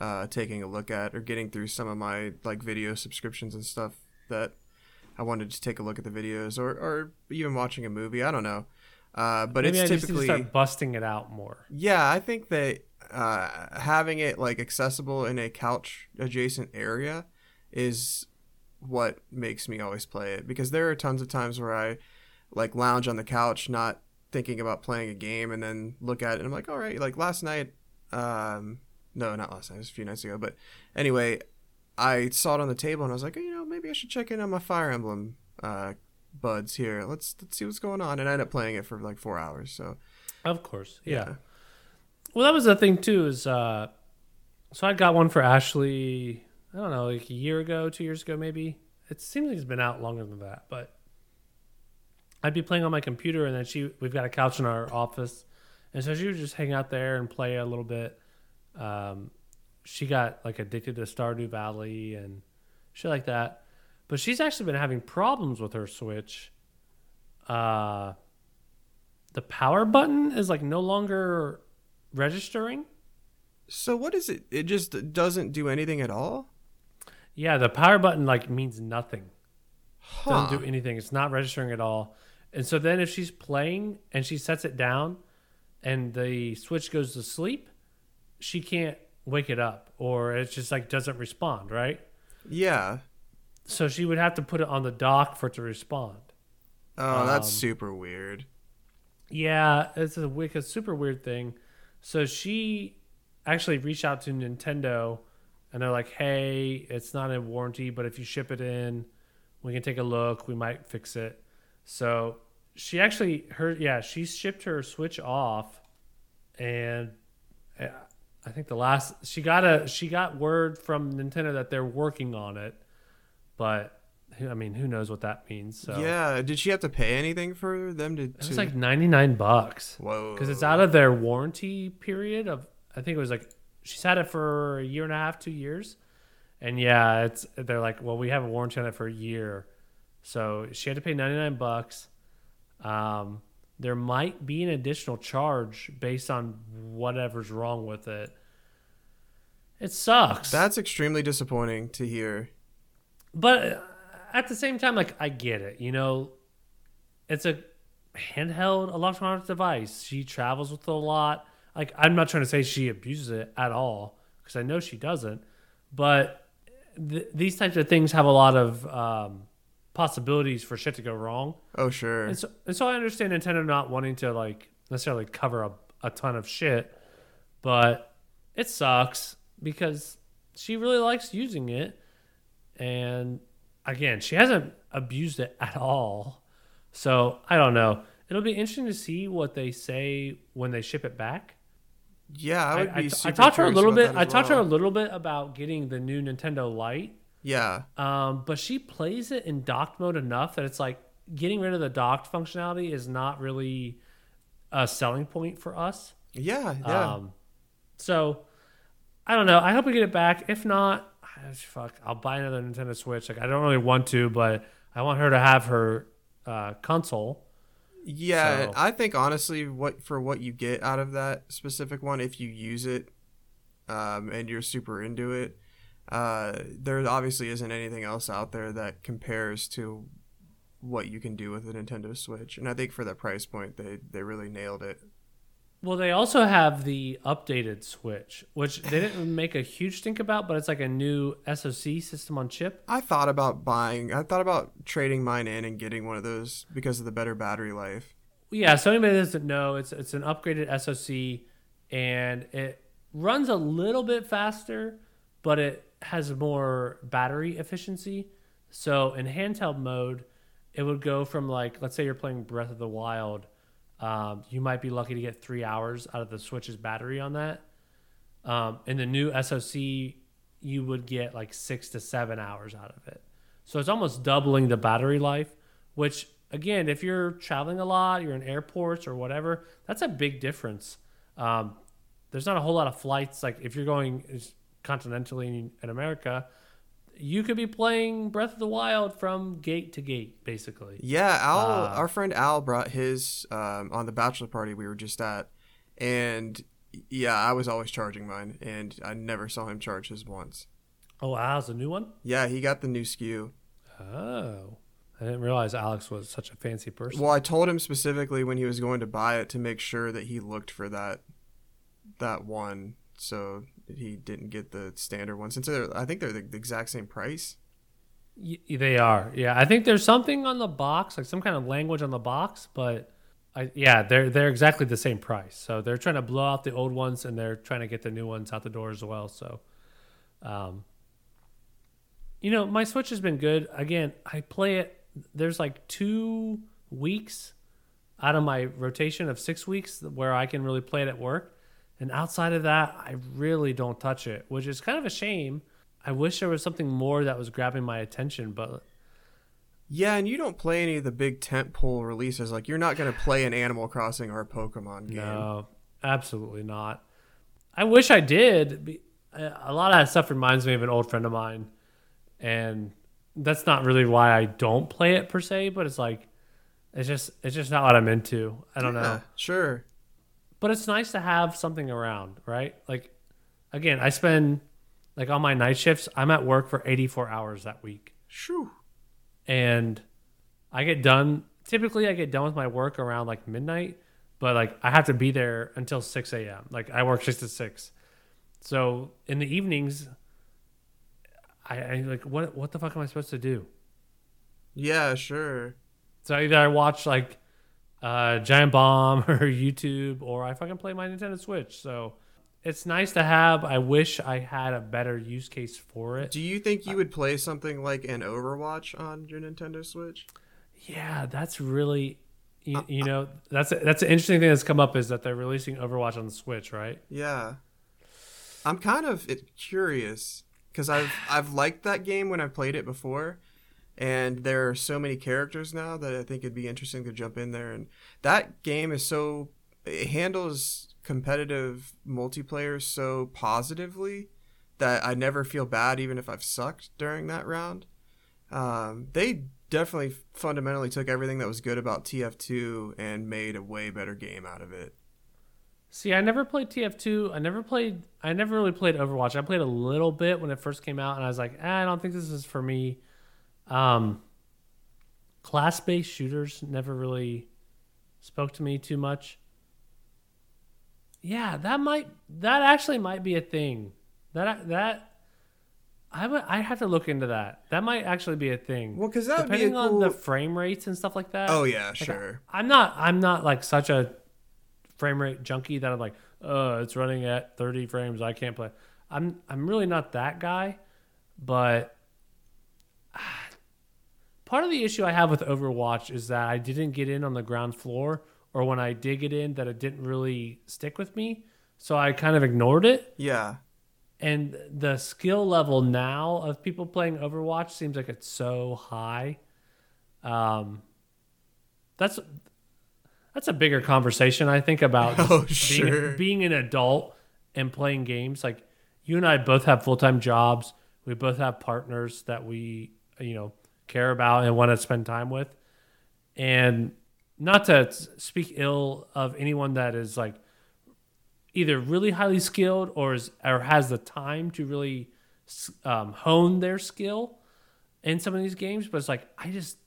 uh, taking a look at or getting through some of my like video subscriptions and stuff that I wanted to take a look at the videos or, or even watching a movie. I don't know. Uh, but Maybe it's I typically start busting it out more. Yeah, I think that uh, having it like accessible in a couch adjacent area is what makes me always play it because there are tons of times where I like lounge on the couch, not thinking about playing a game, and then look at it and I'm like, all right, like last night, um, no, not last night, it was a few nights ago, but anyway, I saw it on the table and I was like, oh, you know, maybe I should check in on my Fire Emblem uh, buds here. Let's let's see what's going on, and I end up playing it for like four hours. So, of course, yeah. yeah. Well, that was the thing too. Is uh, so I got one for Ashley. I don't know, like a year ago, two years ago, maybe. It seems like it's been out longer than that, but I'd be playing on my computer, and then she we've got a couch in our office, and so she would just hang out there and play a little bit. Um, she got like addicted to Stardew Valley and shit like that, but she's actually been having problems with her Switch. Uh, the power button is like no longer registering. So what is it? It just doesn't do anything at all. Yeah, the power button like means nothing. Huh. Doesn't do anything. It's not registering at all. And so then if she's playing and she sets it down and the switch goes to sleep, she can't wake it up or it just like doesn't respond, right? Yeah. So she would have to put it on the dock for it to respond. Oh, that's um, super weird. Yeah, it's a, wi- a super weird thing. So she actually reached out to Nintendo and they're like, hey, it's not in warranty, but if you ship it in, we can take a look. We might fix it. So she actually, her, yeah, she shipped her Switch off and uh, I think the last, she got a, she got word from Nintendo that they're working on it, but I mean, who knows what that means. So Yeah. Did she have to pay anything for them to? it was to- like 99 bucks whoa. because it's out of their warranty period of I think it was like she's had it for a year and a half, two years, and yeah, it's they're like, well, we have a warranty on it for a year, so she had to pay ninety nine bucks. Um, there might be an additional charge based on whatever's wrong with it. It sucks. That's extremely disappointing to hear. but at the same time, like I get it. You know, it's a handheld electronic device. She travels with it a lot. Like I'm not trying to say she abuses it at all because I know she doesn't. But th- these types of things have a lot of um, possibilities for shit to go wrong. Oh sure. And so, and so I understand Nintendo not wanting to like necessarily cover a, a ton of shit, but it sucks because she really likes using it. And again, she hasn't abused it at all. So I don't know. It'll be interesting to see what they say when they ship it back. yeah, I would I, be. I, super I talked to her a little bit. I as talked to her a little bit about getting the new Nintendo Lite. Yeah. Um, but she plays it in docked mode enough that it's like getting rid of the docked functionality is not really a selling point for us. Yeah. Yeah. Um, so I don't know. I hope we get it back. If not, fuck, I'll buy another Nintendo Switch. Like I don't really want to, but I want her to have her uh, console. Yeah, So- I think honestly, what for what you get out of that specific one, if you use it, um, and you're super into it, uh, there obviously isn't anything else out there that compares to what you can do with a Nintendo Switch. And I think for that price point, they they really nailed it. Well, they also have the updated Switch, which they didn't (sighs) make a huge stink about, but it's like a new SoC system on chip. I thought about buying. I thought about trading mine in and getting one of those because of the better battery life. Yeah, so anybody that doesn't know, it's it's an upgraded SoC, and it runs a little bit faster, but it has more battery efficiency. So in handheld mode, it would go from like let's say you're playing Breath of the Wild, um, you might be lucky to get three hours out of the Switch's battery on that. Um, in the new SoC, you would get like six to seven hours out of it. So it's almost doubling the battery life, which again, if you're traveling a lot, you're in airports or whatever, that's a big difference. Um, there's not a whole lot of flights. Like if you're going continentally in, in America, you could be playing Breath of the Wild from gate to gate, basically. Yeah, Al, Uh, our friend Al brought his um, on the bachelor party we were just at, and yeah, I was always charging mine, and I never saw him charge his once. Oh, it's a new one. Yeah, he got the new SKU. Oh, I didn't realize Alex was such a fancy person. Well, I told him specifically when he was going to buy it to make sure that he looked for that that one, so he didn't get the standard one. Since I think they're the, the exact same price. Y- they are. Yeah, I think there's something on the box, like some kind of language on the box, but I, yeah, they're they're exactly the same price. So they're trying to blow out the old ones and they're trying to get the new ones out the door as well. So, um, you know, my Switch has been good. Again, I play it. There's like two weeks out of my rotation of six weeks where I can really play it at work, and outside of that, I really don't touch it, which is kind of a shame. I wish there was something more that was grabbing my attention, but Yeah, and you don't play any of the big tentpole releases. Like you're not going to play an Animal Crossing or a Pokemon game. no, absolutely not. I wish I did. A lot of that stuff reminds me of an old friend of mine, and that's not really why I don't play it per se. But it's like, it's just it's just not what I'm into. I don't Yeah, know. Sure. But it's nice to have something around, right? Like, again, I spend like on my night shifts. I'm at work for 84 hours that week. Shoo. and I get done. Typically, I get done with my work around like midnight, but like I have to be there until six a.m. Like I work six to six, so in the evenings, I, I like what what the fuck am I supposed to do? Yeah, sure. So either I watch like uh, Giant Bomb (laughs) or YouTube, or I fucking play my Nintendo Switch. So it's nice to have. I wish I had a better use case for it. Do you think you uh, would play something like an Overwatch on your Nintendo Switch? Yeah, that's really. Uh, you, you know that's a, that's an interesting thing that's come up is that they're releasing Overwatch on the Switch, right? Yeah, I'm kind of curious because I've I've liked that game when I've played it before, and there are so many characters now that I think it'd be interesting to jump in there. And that game is so it handles competitive multiplayer so positively that I never feel bad even if I've sucked during that round. Um, they definitely fundamentally took everything that was good about TF2 and made a way better game out of it. See, I never played TF2. I never played. I never really played Overwatch. I played a little bit when it first came out, and I was like, eh, I don't think this is for me. Um, class-based shooters never really spoke to me too much. Yeah, that might. That actually might be a thing. That that I would. I have to look into that. That might actually be a thing. Well, because that depending cool... on the frame rates and stuff like that. Oh yeah, like, sure. I, am not. I'm not like such a frame rate junkie that I'm like, oh, it's running at 30 frames. I can't play. I'm. I'm really not that guy, but part of the issue I have with Overwatch is that I didn't get in on the ground floor, or when I did get in, that it didn't really stick with me. So I kind of ignored it. Yeah and the skill level now of people playing Overwatch seems like it's so high. Um, that's that's a bigger conversation I think about (laughs) oh, being, sure. being an adult and playing games. Like you and I both have full time jobs. We both have partners that we you know care about and want to spend time with. And not to speak ill of anyone that is like either really highly skilled or is or has the time to really um, hone their skill in some of these games. But it's like I just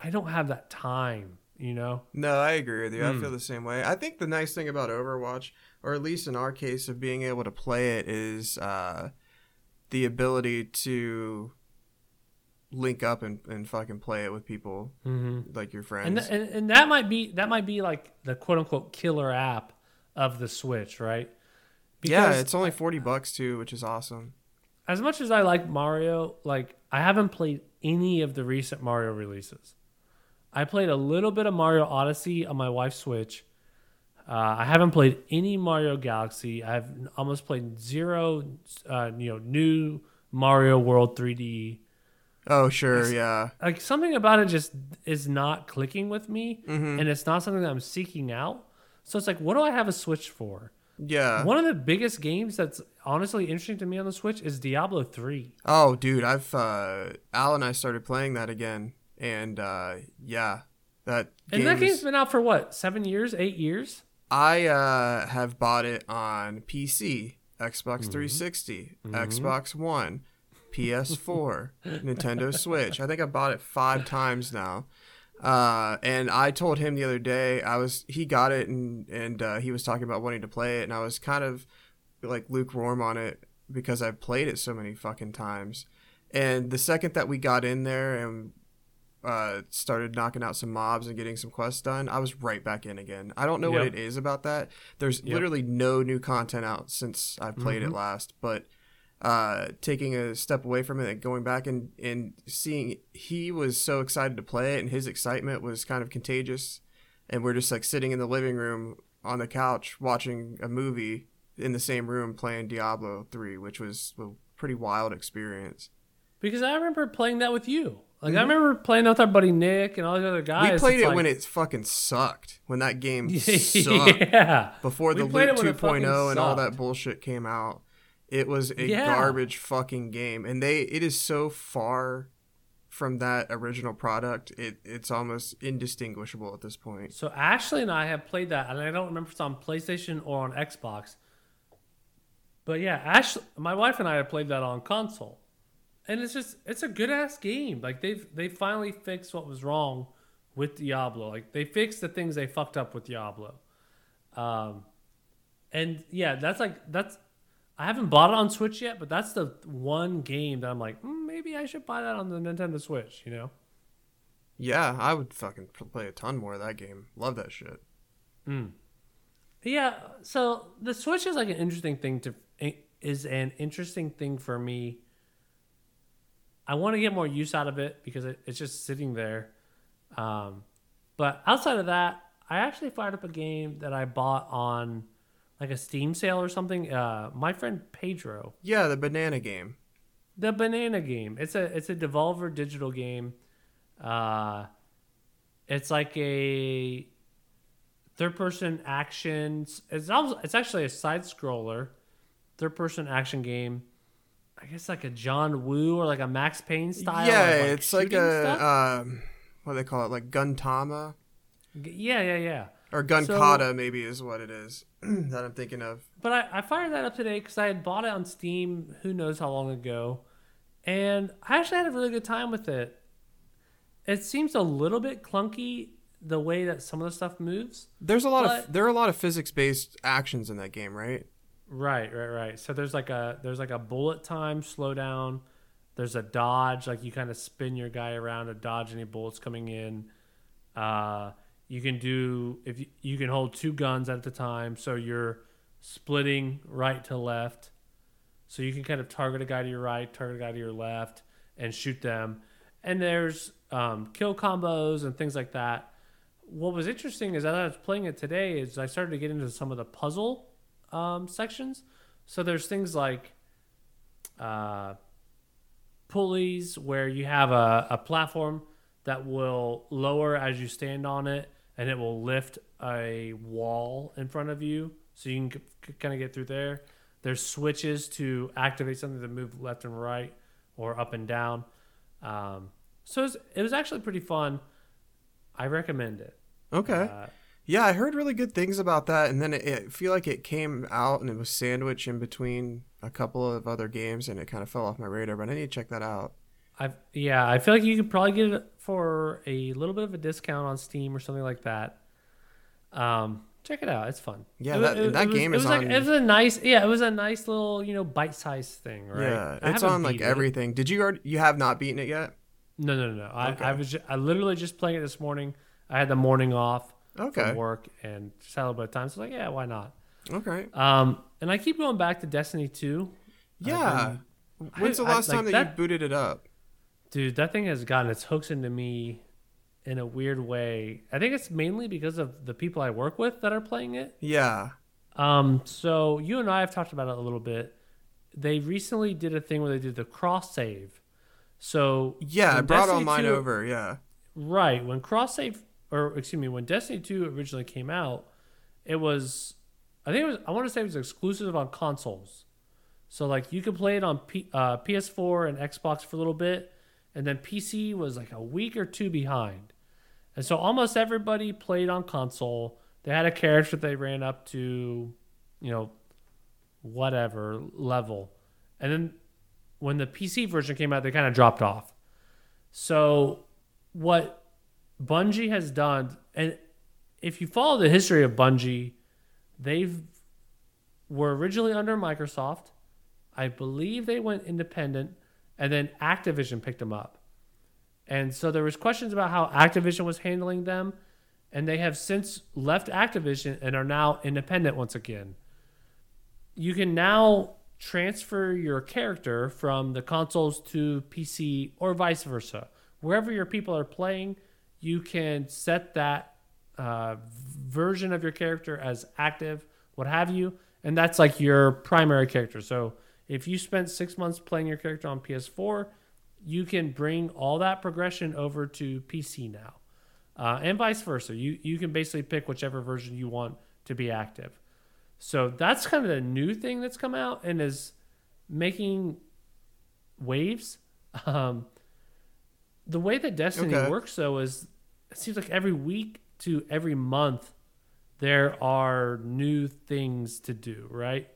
I don't have that time. You know? No, I agree with you. Mm. I hmm. feel the same way. I think the nice thing about Overwatch, or at least in our case of being able to play it, is uh, the ability to link up and, and fucking play it with people mm-hmm. like your friends. And, th- and and that might be that might be like the quote unquote killer app of the Switch, right? Because yeah, it's only 40 bucks too, which is awesome. As much as I like Mario, like I haven't played any of the recent Mario releases. I played a little bit of Mario Odyssey on my wife's Switch. Uh, I haven't played any Mario Galaxy. I've almost played zero, uh, you know, new Mario World 3D. Oh sure, it's, yeah. Like something about it just is not clicking with me, mm-hmm. and it's not something that I'm seeking out. So it's like, what do I have a Switch for? Yeah. One of the biggest games that's honestly interesting to me on the Switch is Diablo 3. Oh, dude, I've uh Al and I started playing that again and uh yeah, that And that game's been out for what? 7 years, 8 years? I uh have bought it on PC, Xbox mm-hmm. 360, mm-hmm. Xbox 1, PS4, Nintendo Switch. I think I bought it 5 times now. Uh, and I told him the other day I was he got it and and uh, he was talking about wanting to play it and I was kind of like lukewarm on it because I've played it so many fucking times. And the second that we got in there and uh, started knocking out some mobs and getting some quests done, I was right back in again. I don't know yep. what it is about that. There's yep. literally no new content out since I played mm-hmm. it last, but uh, taking a step away from it and going back and, and seeing he was so excited to play it and his excitement was kind of contagious and we're just like sitting in the living room on the couch watching a movie in the same room playing Diablo 3 which was a pretty wild experience because I remember playing that with you like mm-hmm. I remember playing with our buddy Nick and all the other guys. We played it like... when it fucking sucked. When that game (laughs) sucked. yeah. Before the Loot 2.0 and all that bullshit came out. It was a yeah. garbage fucking game, and they it is so far from that original product. It it's almost indistinguishable at this point. So Ashley and I have played that, and I don't remember if it's on PlayStation or on Xbox. But yeah, Ashley, my wife and I have played that on console, and it's just it's a good ass game. Like they've they finally fixed what was wrong with Diablo. Like they fixed the things they fucked up with Diablo. Um, and yeah, that's like that's I haven't bought it on Switch yet, but that's the one game that I'm like, mm, maybe I should buy that on the Nintendo Switch. You know? Yeah, I would fucking play a ton more of that game. Love that shit. Mm. Yeah, so the Switch is like an interesting thing to is an interesting thing for me. I want to get more use out of it because it, it's just sitting there. Um, but outside of that, I actually fired up a game that I bought on like a Steam sale or something. Uh, my friend Pedro. Yeah, the banana game. The banana game. It's a it's a Devolver digital game. Uh, it's like a third person action. It's it's actually a side scroller, third person action game. I guess like a John Woo or like a Max Payne style. Yeah, like, it's like a um, what do they call it, like Guntama Yeah, yeah, yeah. Or Gunkata, maybe is what it is (clears throat) that I'm thinking of. But I, I fired that up today because I had bought it on Steam. Who knows how long ago, and I actually had a really good time with it. It seems a little bit clunky the way that some of the stuff moves. There's a lot But- of there are a lot of physics based actions in that game, right? Right, right, right. So there's like a there's like a bullet time slowdown. There's a dodge, like you kind of spin your guy around to dodge any bullets coming in. Uh, you can do if you, you can hold two guns at the time, so you're splitting right to left. So you can kind of target a guy to your right, target a guy to your left, and shoot them. And there's um, kill combos and things like that. What was interesting is as I was playing it today, is I started to get into some of the puzzle um, sections. So there's things like uh, pulleys where you have a, a platform that will lower as you stand on it and it will lift a wall in front of you so you can c- kind of get through there. There's switches to activate something to move left and right or up and down. Um, so it was, it was actually pretty fun. I recommend it. Okay. Uh, Yeah, I heard really good things about that, and then it, it feel like it came out and it was sandwiched in between a couple of other games, and it kind of fell off my radar. But I need to check that out. I yeah, I feel like you could probably get it for a little bit of a discount on Steam or something like that. Um, check it out; it's fun. Yeah, It- that- it- that it was- game it is was like on- it was a nice yeah, it was a nice little you know bite-sized thing, right? Yeah, it's on like it. everything. Did you already? You have not beaten it yet? No, no, no, no. I, Okay. I was ju- I literally just playing it this morning. I had the morning off Okay. from work and just had a little bit of time, so I was like, yeah, why not? Okay. Um, and I keep going back to Destiny 2. Yeah. When's the I- last like time that, that- you booted it up? Dude, that thing has gotten its hooks into me in a weird way. I think it's mainly because of the people I work with that are playing it. Yeah. Um, so you and I have talked about it a little bit. They recently did a thing where they did the cross save. So Yeah, I brought all Destiny mine 2 over. Yeah. Right. When cross save or excuse me, when Destiny 2 originally came out, it was I think it was I want to say it was exclusive on consoles. So like you could play it on P, uh, PS4 and Xbox for a little bit, and then PC was like a week or two behind. And so almost everybody played on console. They had a character they ran up to, you know, whatever level. And then when the PC version came out, they kind of dropped off. So what Bungie has done, and if you follow the history of Bungie, they've were originally under Microsoft. I believe they went independent, and then Activision picked them up. And so there was questions about how Activision was handling them, and they have since left Activision and are now independent once again. You can now transfer your character from the consoles to PC or vice versa. Wherever your people are playing, you can set that uh, version of your character as active, what have you, and that's like your primary character. So if you spent six months playing your character on PS4, you can bring all that progression over to PC now, uh, and vice versa. You you can basically pick whichever version you want to be active. So that's kind of the new thing that's come out and is making waves. (laughs) Um, the way that Destiny Okay. works, though, is it seems like every week to every month there are new things to do, right?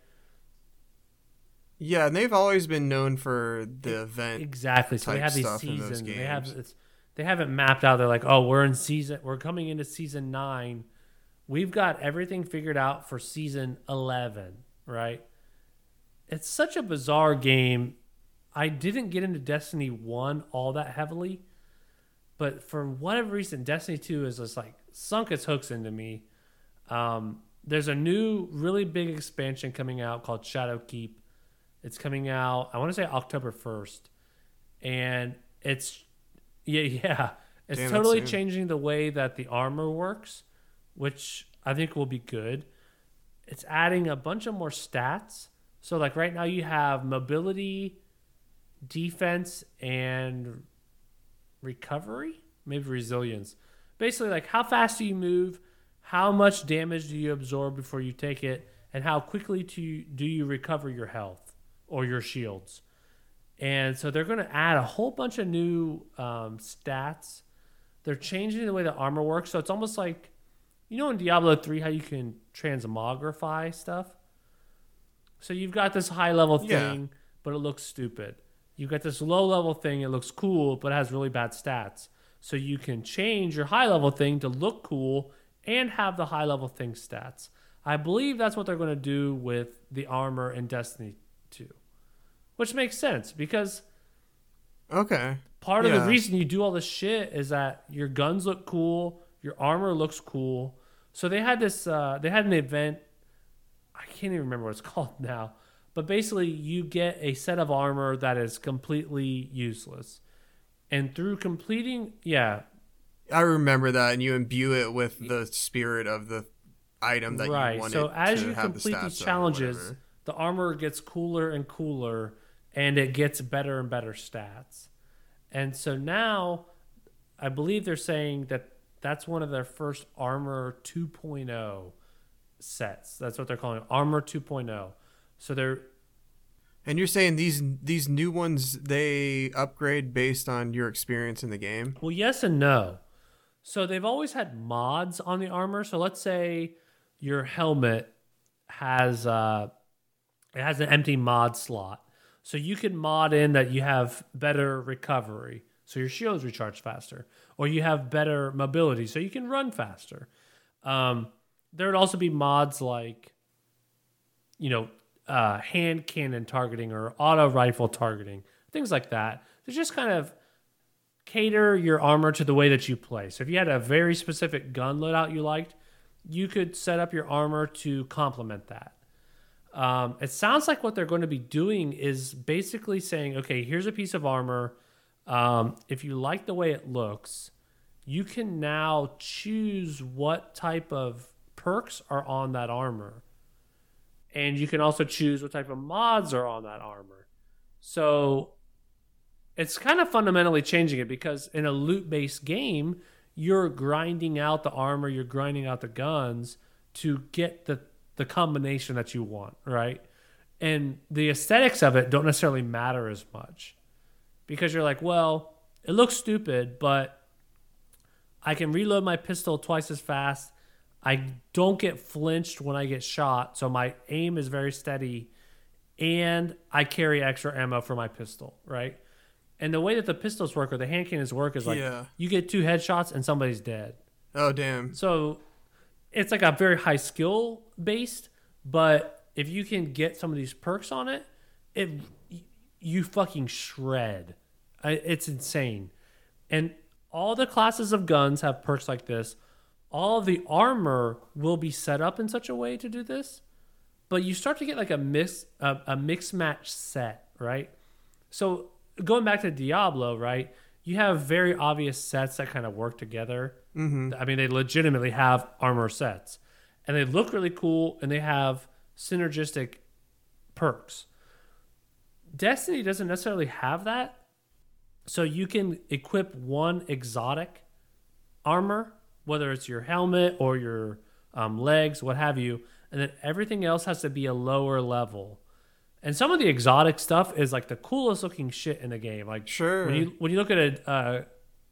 Yeah, and they've always been known for the event. Exactly. So they have these stuff in those seasons. They have they haven't mapped out. They're like, oh, we're in season. We're coming into season nine. We've got everything figured out for season eleven. Right. It's such a bizarre game. I didn't get into Destiny one all that heavily, but for whatever reason, Destiny 2 is just like sunk its hooks into me. Um, there's a new, really big expansion coming out called Shadowkeep. It's coming out, I want to say October 1st. And it's, yeah, (laughs) yeah. It's Damn, totally changing the way that the armor works, which I think will be good. It's adding a bunch of more stats. So, like right now, you have mobility, defense, and recovery, maybe resilience. Basically, like how fast do you move, how much damage do you absorb before you take it, and how quickly do you, do you recover your health or your shields. And so they're going to add a whole bunch of new um, stats. They're changing the way the armor works. So it's almost like, you know, in Diablo 3, how you can transmogrify stuff? So you've got this high level Yeah. thing, but it looks stupid. You've got this low level thing, it looks cool, but it has really bad stats. So you can change your high level thing to look cool and have the high level thing stats. I believe that's what they're going to do with the armor in Destiny 2, which makes sense because Okay. part of Yeah. the reason you do all this shit is that your guns look cool, your armor looks cool. So they had this, uh, they had an event. I can't even remember what it's (laughs) called now, but basically you get a set of armor that is completely useless, and through completing, yeah, I remember that, and you imbue it with the spirit of the item that right. you wanted Right. So as to you complete these challenges. The armor gets cooler and cooler, and it gets better and better stats. And so now, I believe they're saying that that's one of their first armor 2.0 sets. That's what they're calling it, armor 2.0. So they're And you're saying these these new ones they upgrade based on your experience in the game? Well, yes and no. So they've always had mods on the armor. So let's say your helmet has uh, it has an empty mod slot, so you can mod in that you have better recovery, so your shields recharge faster, or you have better mobility, so you can run faster. Um, there would also be mods like, you know, uh, hand cannon targeting or auto rifle targeting, things like that. To just kind of cater your armor to the way that you play. So if you had a very specific gun loadout you liked, you could set up your armor to complement that. Um, it sounds like what they're going to be doing is basically saying, okay, here's a piece of armor. Um, if you like the way it looks, you can now choose what type of perks are on that armor. And you can also choose what type of mods are on that armor. So it's kind of fundamentally changing it because in a loot based game, you're grinding out the armor, you're grinding out the guns to get the, the combination that you want, right? And the aesthetics of it don't necessarily matter as much because you're like, well, it looks stupid, but I can reload my pistol twice as fast. I don't get flinched when I get shot, so my aim is very steady, and I carry extra ammo for my pistol, right? And the way that the pistols work or the hand cannons work is like Yeah. you get two headshots and somebody's dead. Oh damn. So it's like a very high skill based, but if you can get some of these perks on it, it you fucking shred. It's insane. And all the classes of guns have perks like this. All the armor will be set up in such a way to do this, but you start to get like a mix a, a mix match set, right? So going back to Diablo, right? You have very obvious sets that kind of work together. Mm-hmm. I mean, they legitimately have armor sets, and they look really cool, and they have synergistic perks. Destiny doesn't necessarily have that, so you can equip one exotic armor, whether it's your helmet or your um, legs, what have you, and then everything else has to be a lower level. And some of the exotic stuff is like the coolest looking shit in the game. Like Sure. when you when you look at a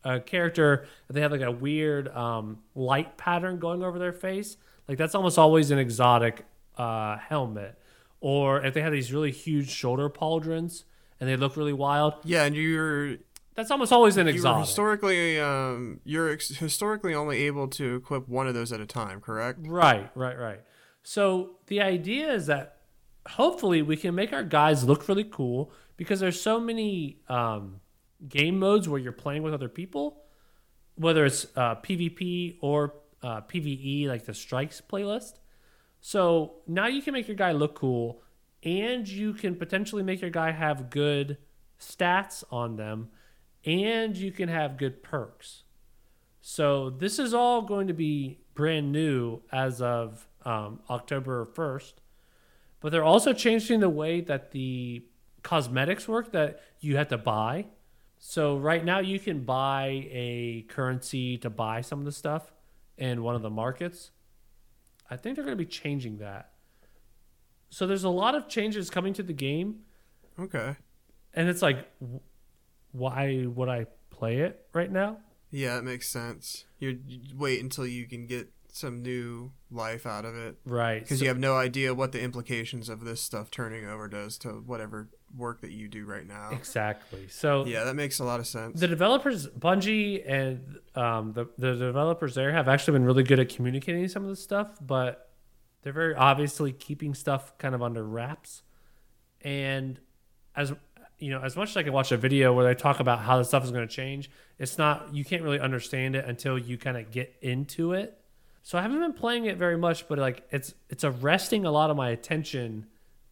a, character, they have like a weird um, light pattern going over their face. Like that's almost always an exotic uh, helmet. Or if they have these really huge shoulder pauldrons and they look really wild, Yeah, and you're that's almost always an exotic. historically um you're ex- historically only able to equip one of those at a time, correct? Right, right, right. So the idea is that hopefully we can make our guys look really cool because there's so many um, game modes where you're playing with other people. whether it's uh, PvP or uh, PvE, like the strikes playlist. So now you can make your guy look cool, and you can potentially make your guy have good stats on them, and you can have good perks. So this is all going to be brand new as of um, October 1st. But they're also changing the way that the cosmetics work that you have to buy. So right now you can buy a currency to buy some of the stuff in one of the markets. I think they're going to be changing that. So there's a lot of changes coming to the game, Okay. and it's like, why would I play it right now? Yeah, it makes sense. You wait until you can get some new life out of it Right. because So- you have no idea what the implications of this stuff turning over does to whatever work that you do right now. exactly. So Yeah, that makes a lot of sense. the developers, Bungie and um, the the developers there have actually been really good at communicating some of this stuff, but they're very obviously keeping stuff kind of under wraps. And as you know, as much as I can watch a video where they talk about how the stuff is going to change, it's not you can't really understand it until you kind of get into it. So I haven't been playing it very much, but like it's it's arresting a lot of my attention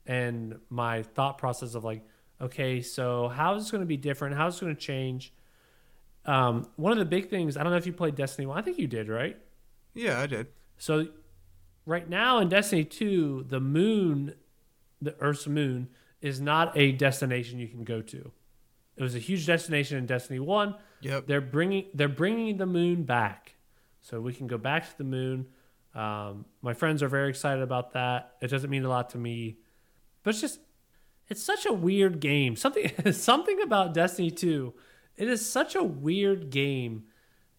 and my thought process of like, okay, so how is this going to be different? How is it going to change? Um, one of the big things I don't know if you played Destiny One. I think you did, right? yeah, I did. So right now in Destiny 2, the moon, the Earth's moon, is not a destination you can go to. It was a huge destination in Destiny 1. Yep. They're bringing they're bringing the moon back. So we can go back to the moon. Um, my friends are very excited about that. It doesn't mean a lot to me, but it's just it's such a weird game. Something (laughs) something about Destiny 2. It is such a weird game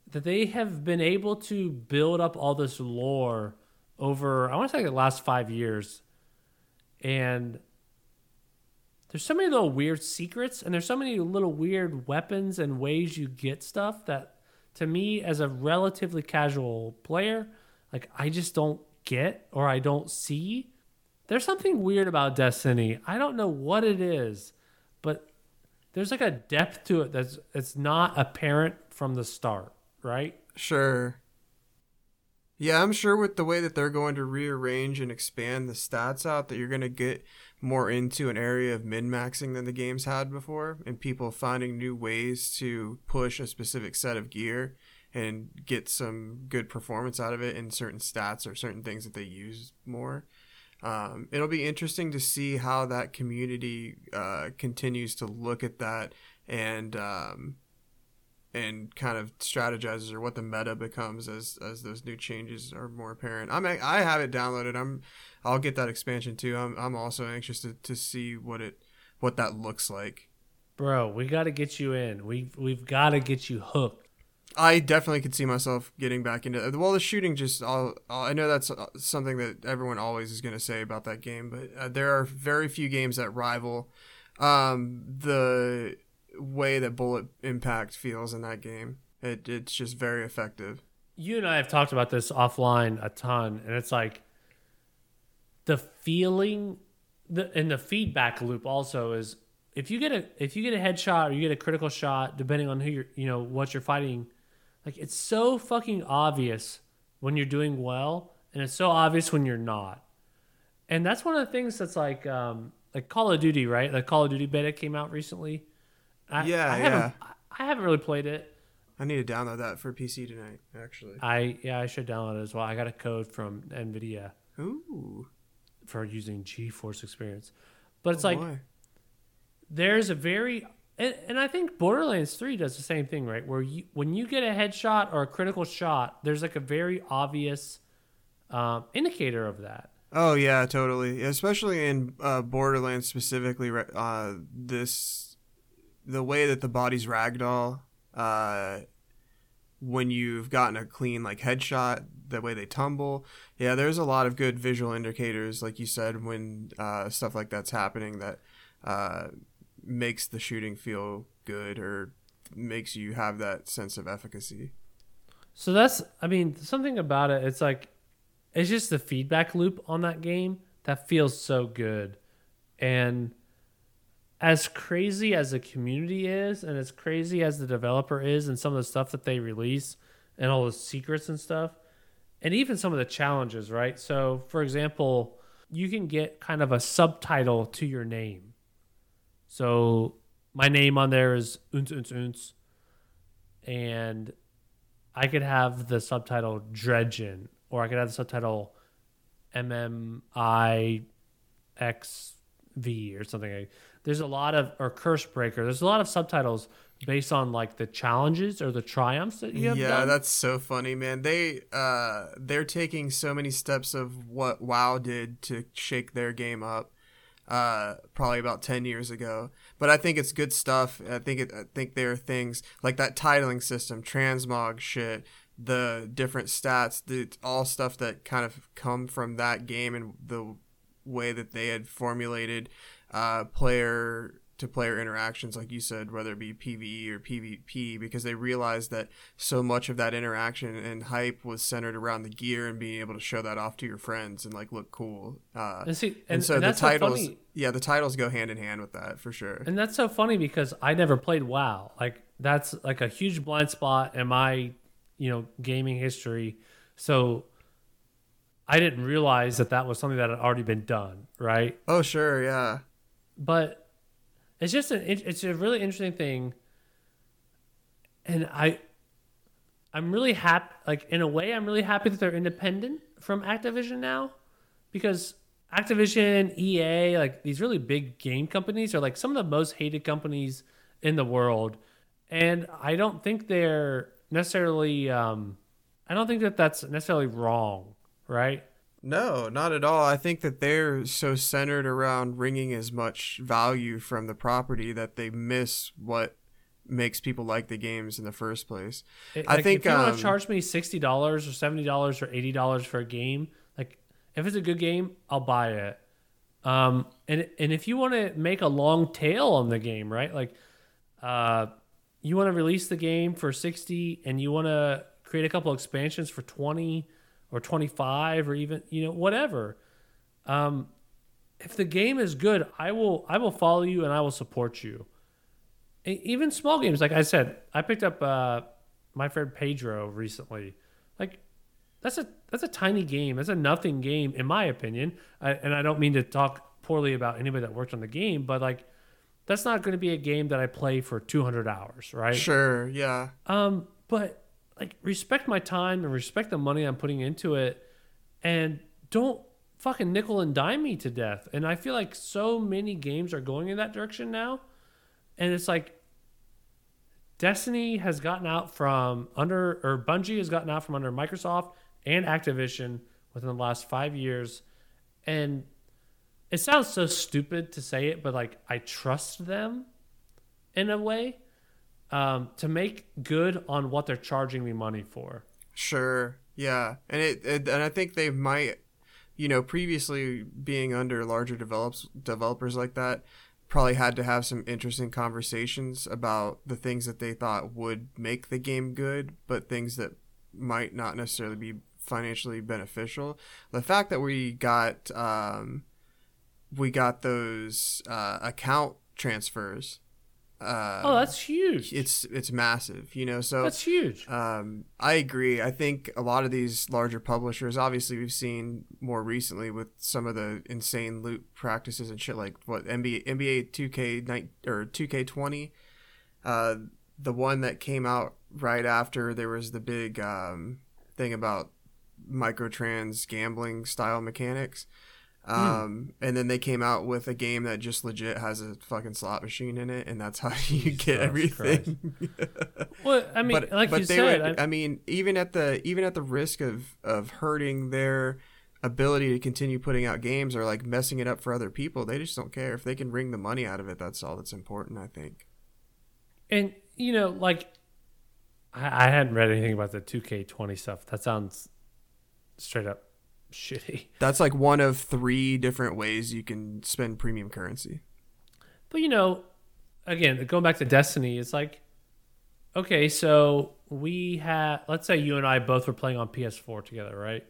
that they have been able to build up all this lore over I want to say the last 5 years. And there's so many little weird secrets and there's so many little weird weapons and ways you get stuff that to me as a relatively casual player like i just don't get or i don't see. There's something weird about destiny. I don't know what it is but there's like a depth to it that's it's not apparent from the start right? Sure. Yeah, I'm sure with the way that they're going to rearrange and expand the stats out, that you're going to get more into an area of min maxing than the game's had before, and people finding new ways to push a specific set of gear and get some good performance out of it in certain stats or certain things that they use more. Um, it'll be interesting to see how that community uh, continues to look at that and um, and kind of strategizes or what the meta becomes as as those new changes are more apparent. I'm I have it downloaded. I'm I'll get that expansion too. I'm I'm also anxious to, to see what it what that looks like. bro we got to get you in we've we've got to get you hooked I definitely could see myself getting back into well the shooting just I'll, I'll, I know that's uh, something that everyone always is going to say about that game but uh, there are very few games that rival um, the way that bullet impact feels in that game it, it's just very effective you and I have talked about this offline a ton, and it's like the feeling, the and the feedback loop also is if you get a if you get a headshot or you get a critical shot, depending on who you're you know what you're fighting, like it's so fucking obvious when you're doing well, and it's so obvious when you're not, and that's one of the things that's like um like Call of Duty, right? Like Call of Duty beta came out recently. I, Yeah, I haven't, yeah. I haven't really played it. I need to download that for PC tonight actually I yeah, I should download it as well. I got a code from Nvidia ooh for using GeForce Experience, but it's oh like boy. there's a very and, and I think Borderlands Three does the same thing, right? Where you when you get a headshot or a critical shot, there's like a very obvious um, indicator of that. Oh yeah, totally. Especially in uh, Borderlands specifically, uh, this the way that the body's ragdoll uh, when you've gotten a clean like headshot, the way they tumble. Yeah, there's a lot of good visual indicators, like you said, when uh, stuff like that's happening that uh, makes the shooting feel good or makes you have that sense of efficacy. So that's I mean something about it. It's like it's just the feedback loop on that game that feels so good, and as crazy as the community is and as crazy as the developer is and some of the stuff that they release and all the secrets and stuff and even some of the challenges right? So for example you can get kind of a subtitle to your name. So my name on there is unz unz unz and i could have the subtitle dredgen or i could have the subtitle mmixv or something like there's a lot of or curse breaker there's a lot of subtitles based on like the challenges or the triumphs that you have yeah, done. that's so funny, man. They uh they're taking so many steps of what WoW did to shake their game up. Uh, probably about ten years ago, but I think it's good stuff. I think it. I think there are things like that titling system, transmog shit, the different stats, the all stuff that kind of come from that game and the way that they had formulated uh, player to player interactions, like you said, whether it be PVE or PvP, because they realized that so much of that interaction and hype was centered around the gear and being able to show that off to your friends and like look cool. Uh, and see, and, and so and the so titles, funny. yeah, the titles go hand in hand with that for sure. And that's so funny because I never played WoW. Like that's like a huge blind spot in my, you know, gaming history. So I didn't realize that that was something that had already been done, right? Oh sure, yeah. But it's just an it's a really interesting thing, and I I'm really happy. Like in a way, I'm really happy that they're independent from Activision now, because Activision, EA, like these really big game companies are like some of the most hated companies in the world, and I don't think they're necessarily. Um, I don't think that that's necessarily wrong, right? No, not at all. I think that they're so centered around wringing as much value from the property that they miss what makes people like the games in the first place. It- I like, think, if you want um, to charge me sixty dollars or seventy dollars or eighty dollars for a game, like if it's a good game, I'll buy it. Um, and and if you want to make a long tail on the game, right? Like, uh, you want to release the game for sixty, and you want to create a couple expansions for twenty or twenty five, or even you know whatever. Um, if the game is good, I will I will follow you and I will support you. E- Even small games, like I said, I picked up uh, my friend Pedro recently. Like that's a that's a tiny game. That's a nothing game in my opinion. I, and I don't mean to talk poorly about anybody that worked on the game, but like that's not going to be a game that I play for 200 hours, right? Sure, yeah. Um, but like respect my time and respect the money I'm putting into it, and don't fucking nickel and dime me to death. And I feel like so many games are going in that direction now, and it's like Destiny has gotten out from under, or Bungie has gotten out from under Microsoft and Activision within the last five years, and it sounds so stupid to say it, but like I trust them in a way um, to make good on what they're charging me money for. Sure. Yeah. And it, it and I think they might you know, previously being under larger develops developers like that probably had to have some interesting conversations about the things that they thought would make the game good, but things that might not necessarily be financially beneficial. The fact that we got um, we got those uh, account transfers. Uh, oh, that's huge. it's it's massive, you know. So that's huge. um, I agree. I think a lot of these larger publishers, obviously, we've seen more recently with some of the insane loot practices and shit like what NBA NBA two K or two K twenty, uh, the one that came out right after there was the big um, thing about microtrans gambling style mechanics. Um, and then they came out with a game that just legit has a fucking slot machine in it, and that's how (laughs) you get Jesus everything. (laughs) Well, I mean, like you they said, were, I, I mean, even at the even at the risk of of hurting their ability to continue putting out games or like messing it up for other people, they just don't care if they can wring the money out of it. That's all that's important, I think. and you know, like I, I hadn't read anything about the 2K20 stuff. That sounds straight up shitty. (laughs) That's like one of three different ways you can spend premium currency. But you know, again, going back to Destiny, it's like, okay, so we had, let's say you and I both were playing on PS4 together, right?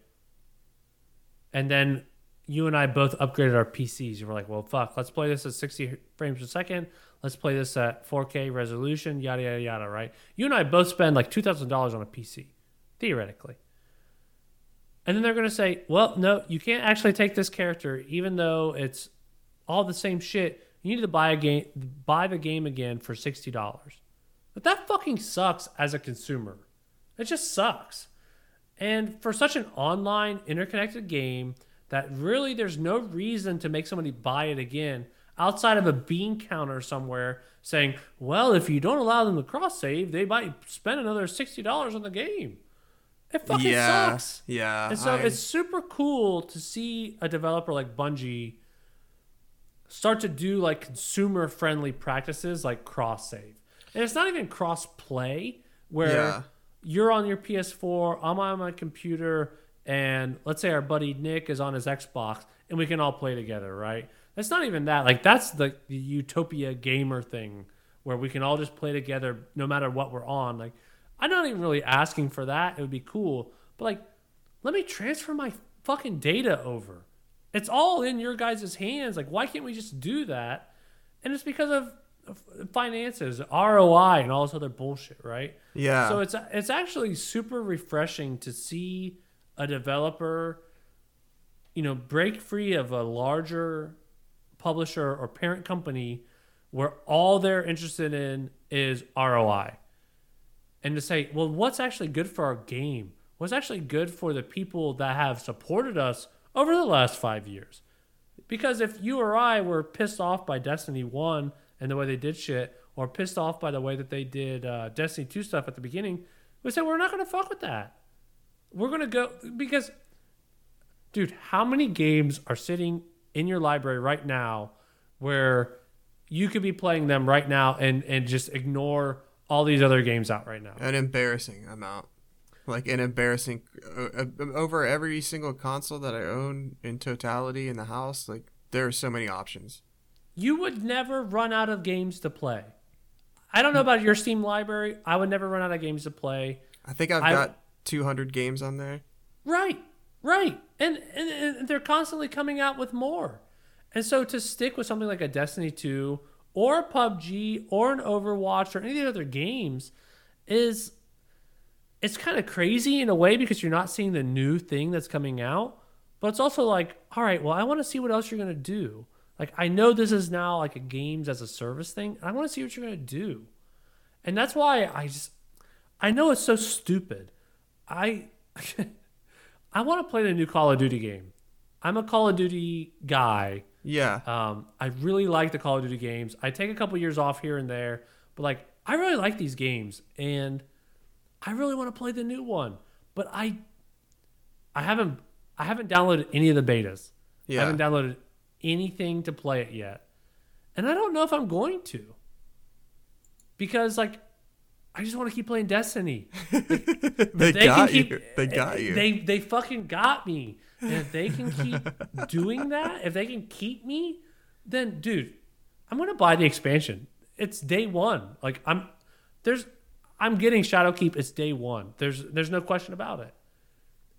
And then you and I both upgraded our PCs. You were like, well, fuck, let's play this at 60 frames per second. Let's play this at 4K resolution, yada, yada, yada, right? You and I both spend like $2,000 on a PC, theoretically. And then they're going to say, well, no, you can't actually take this character, even though it's all the same shit. You need to buy a game, buy the game again for $60. But that fucking sucks as a consumer. It just sucks. And for such an online, interconnected game, that really there's no reason to make somebody buy it again outside of a bean counter somewhere saying, well, if you don't allow them to cross save, they might spend another $60 on the game. It fucking yeah, sucks. yeah. And so I- it's super cool to see a developer like Bungie start to do like consumer friendly practices like cross save. And it's not even cross play where Yeah. you're on your PS4, I'm on my computer, and let's say our buddy Nick is on his Xbox and we can all play together, right? That's not even that. Like that's the, the utopia gamer thing where we can all just play together no matter what we're on. Like I'm not even really asking for that. It would be cool. But like let me transfer my fucking data over. It's all in your guys' hands. Like, why can't we just do that? And it's because of finances, ROI, and all this other bullshit, right? Yeah. So it's it's actually super refreshing to see a developer, you know, break free of a larger publisher or parent company where all they're interested in is ROI and to say, well, what's actually good for our game? What's actually good for the people that have supported us over the last five years? Because if you or I were pissed off by Destiny 1 and the way they did shit, or pissed off by the way that they did uh, Destiny 2 stuff at the beginning, we said, we're not going to fuck with that. We're going to go, because, dude, how many games are sitting in your library right now where you could be playing them right now and, and just ignore all these other games out right now? an embarrassing amount like an embarrassing uh, over every single console that i own in totality in the house like there are so many options You would never run out of games to play. I don't know about your Steam library. I would never run out of games to play. i think i've I- got 200 games on there Right, right. And, and, and they're constantly coming out with more. And so to stick with something like a Destiny 2 or PUBG or an Overwatch or any of the other games is it's kind of crazy in a way because you're not seeing the new thing that's coming out. But it's also like, all right, well, I want to see what else you're going to do. Like, I know this is now like a games as a service thing. and I want to see what you're going to do. And that's why I just, I know it's so stupid. I, (laughs) I want to play the new Call of Duty game. I'm a Call of Duty guy. Yeah Um, I really like the Call of Duty games. I take a couple years off here and there, but like I really like these games, and I really want to play the new one. But I, I haven't, I haven't downloaded any of the betas. Yeah. I haven't downloaded anything to play it yet, and I don't know if I'm going to, because like, I just want to keep playing Destiny. (laughs) they, They got keep, you they got you They they fucking got me. And if they can keep doing that, if they can keep me, then dude, I'm gonna buy the expansion. It's day one. Like I'm there's I'm getting Shadowkeep, it's day one. There's there's no question about it.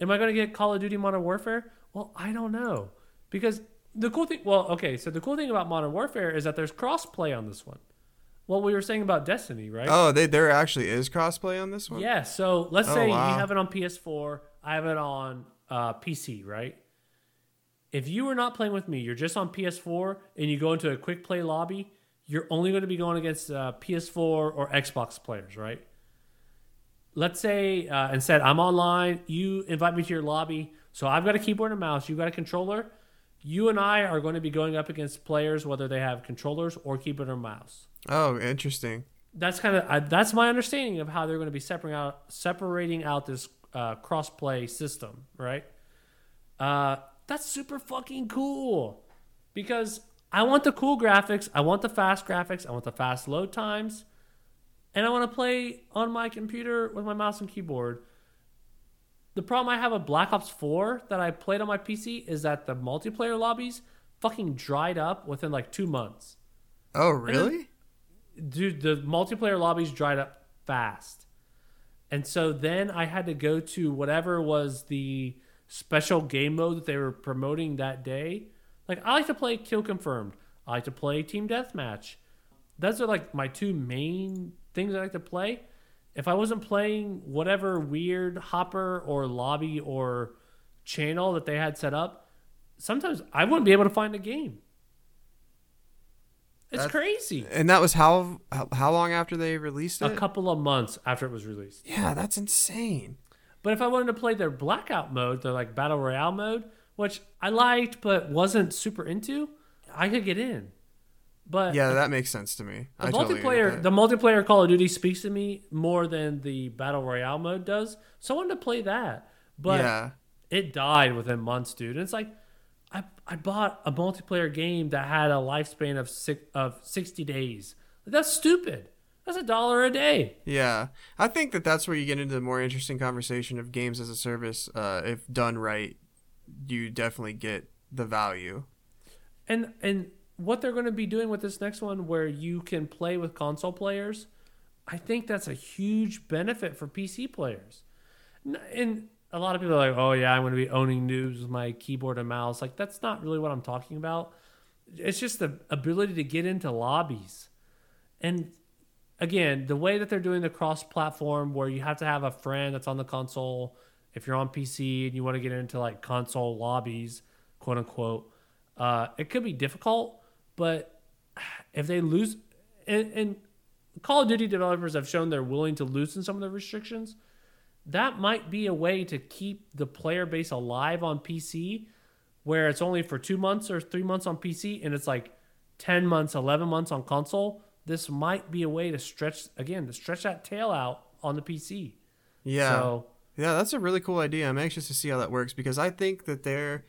Am I gonna get Call of Duty Modern Warfare? Well, I don't know. Because the cool thing well, okay, so the cool thing about Modern Warfare is that there's cross play on this one. What we were saying about Destiny, right? oh they, there actually is crossplay on this one Yeah, so let's Oh, say wow. you have it on PS4, I have it on uh, PC, right? If you are not playing with me, you're just on PS4 and you go into a quick play lobby, you're only going to be going against uh, PS4 or Xbox players, right? Let's say uh, instead I'm online, you invite me to your lobby, so I've got a keyboard and a mouse, you've got a controller. You and I are going to be going up against players whether they have controllers or keyboard or mouse oh interesting that's kind of I that's my understanding of how they're going to be separating out separating out this uh, crossplay system, right? Uh, that's super fucking cool because I want the cool graphics, I want the fast graphics, I want the fast load times, and I want to play on my computer with my mouse and keyboard. The problem I have with Black Ops 4 that I played on my PC is that the multiplayer lobbies fucking dried up within like two months oh really dude, the multiplayer lobbies dried up fast. And so then I had to go to whatever was the special game mode that they were promoting that day. Like I like to play Kill Confirmed. I like to play Team Deathmatch. Those are like my two main things I like to play. If I wasn't playing whatever weird hopper or lobby or channel that they had set up, sometimes I wouldn't be able to find a game. It's That's- crazy. And that was how how, how long after they released it? A couple of months after it was released. yeah, that's insane. But if I wanted to play their blackout mode, their like battle royale mode, which I liked but wasn't super into, I could get in. But Yeah, that makes sense to me. the I multiplayer, that. the multiplayer Call of Duty speaks to me more than the battle royale mode does. So I wanted to play that, but yeah, it died within months, dude. And it's like I I bought a multiplayer game that had a lifespan of six of sixty days. That's stupid. That's a dollar a day. yeah. I think that that's where you get into the more interesting conversation of games as a service. Uh, if done right, you definitely get the value. And and what they're going to be doing with this next one, where you can play with console players, I think that's a huge benefit for PC players. And a lot of people are like, "Oh yeah, I'm going to be owning noobs with my keyboard and mouse." Like that's not really what I'm talking about. It's just the ability to get into lobbies, and again, the way that they're doing the cross-platform, where you have to have a friend that's on the console. If you're on PC and you want to get into like console lobbies, quote unquote, uh, it could be difficult. But if they lose, and, and Call of Duty developers have shown they're willing to loosen some of the restrictions, that might be a way to keep the player base alive on PC, where it's only for two months or three months on PC, and it's like ten months, eleven months on console. This might be a way to stretch again to stretch that tail out on the PC. Yeah. So Yeah, that's a really cool idea. I'm anxious to see how that works because I think that there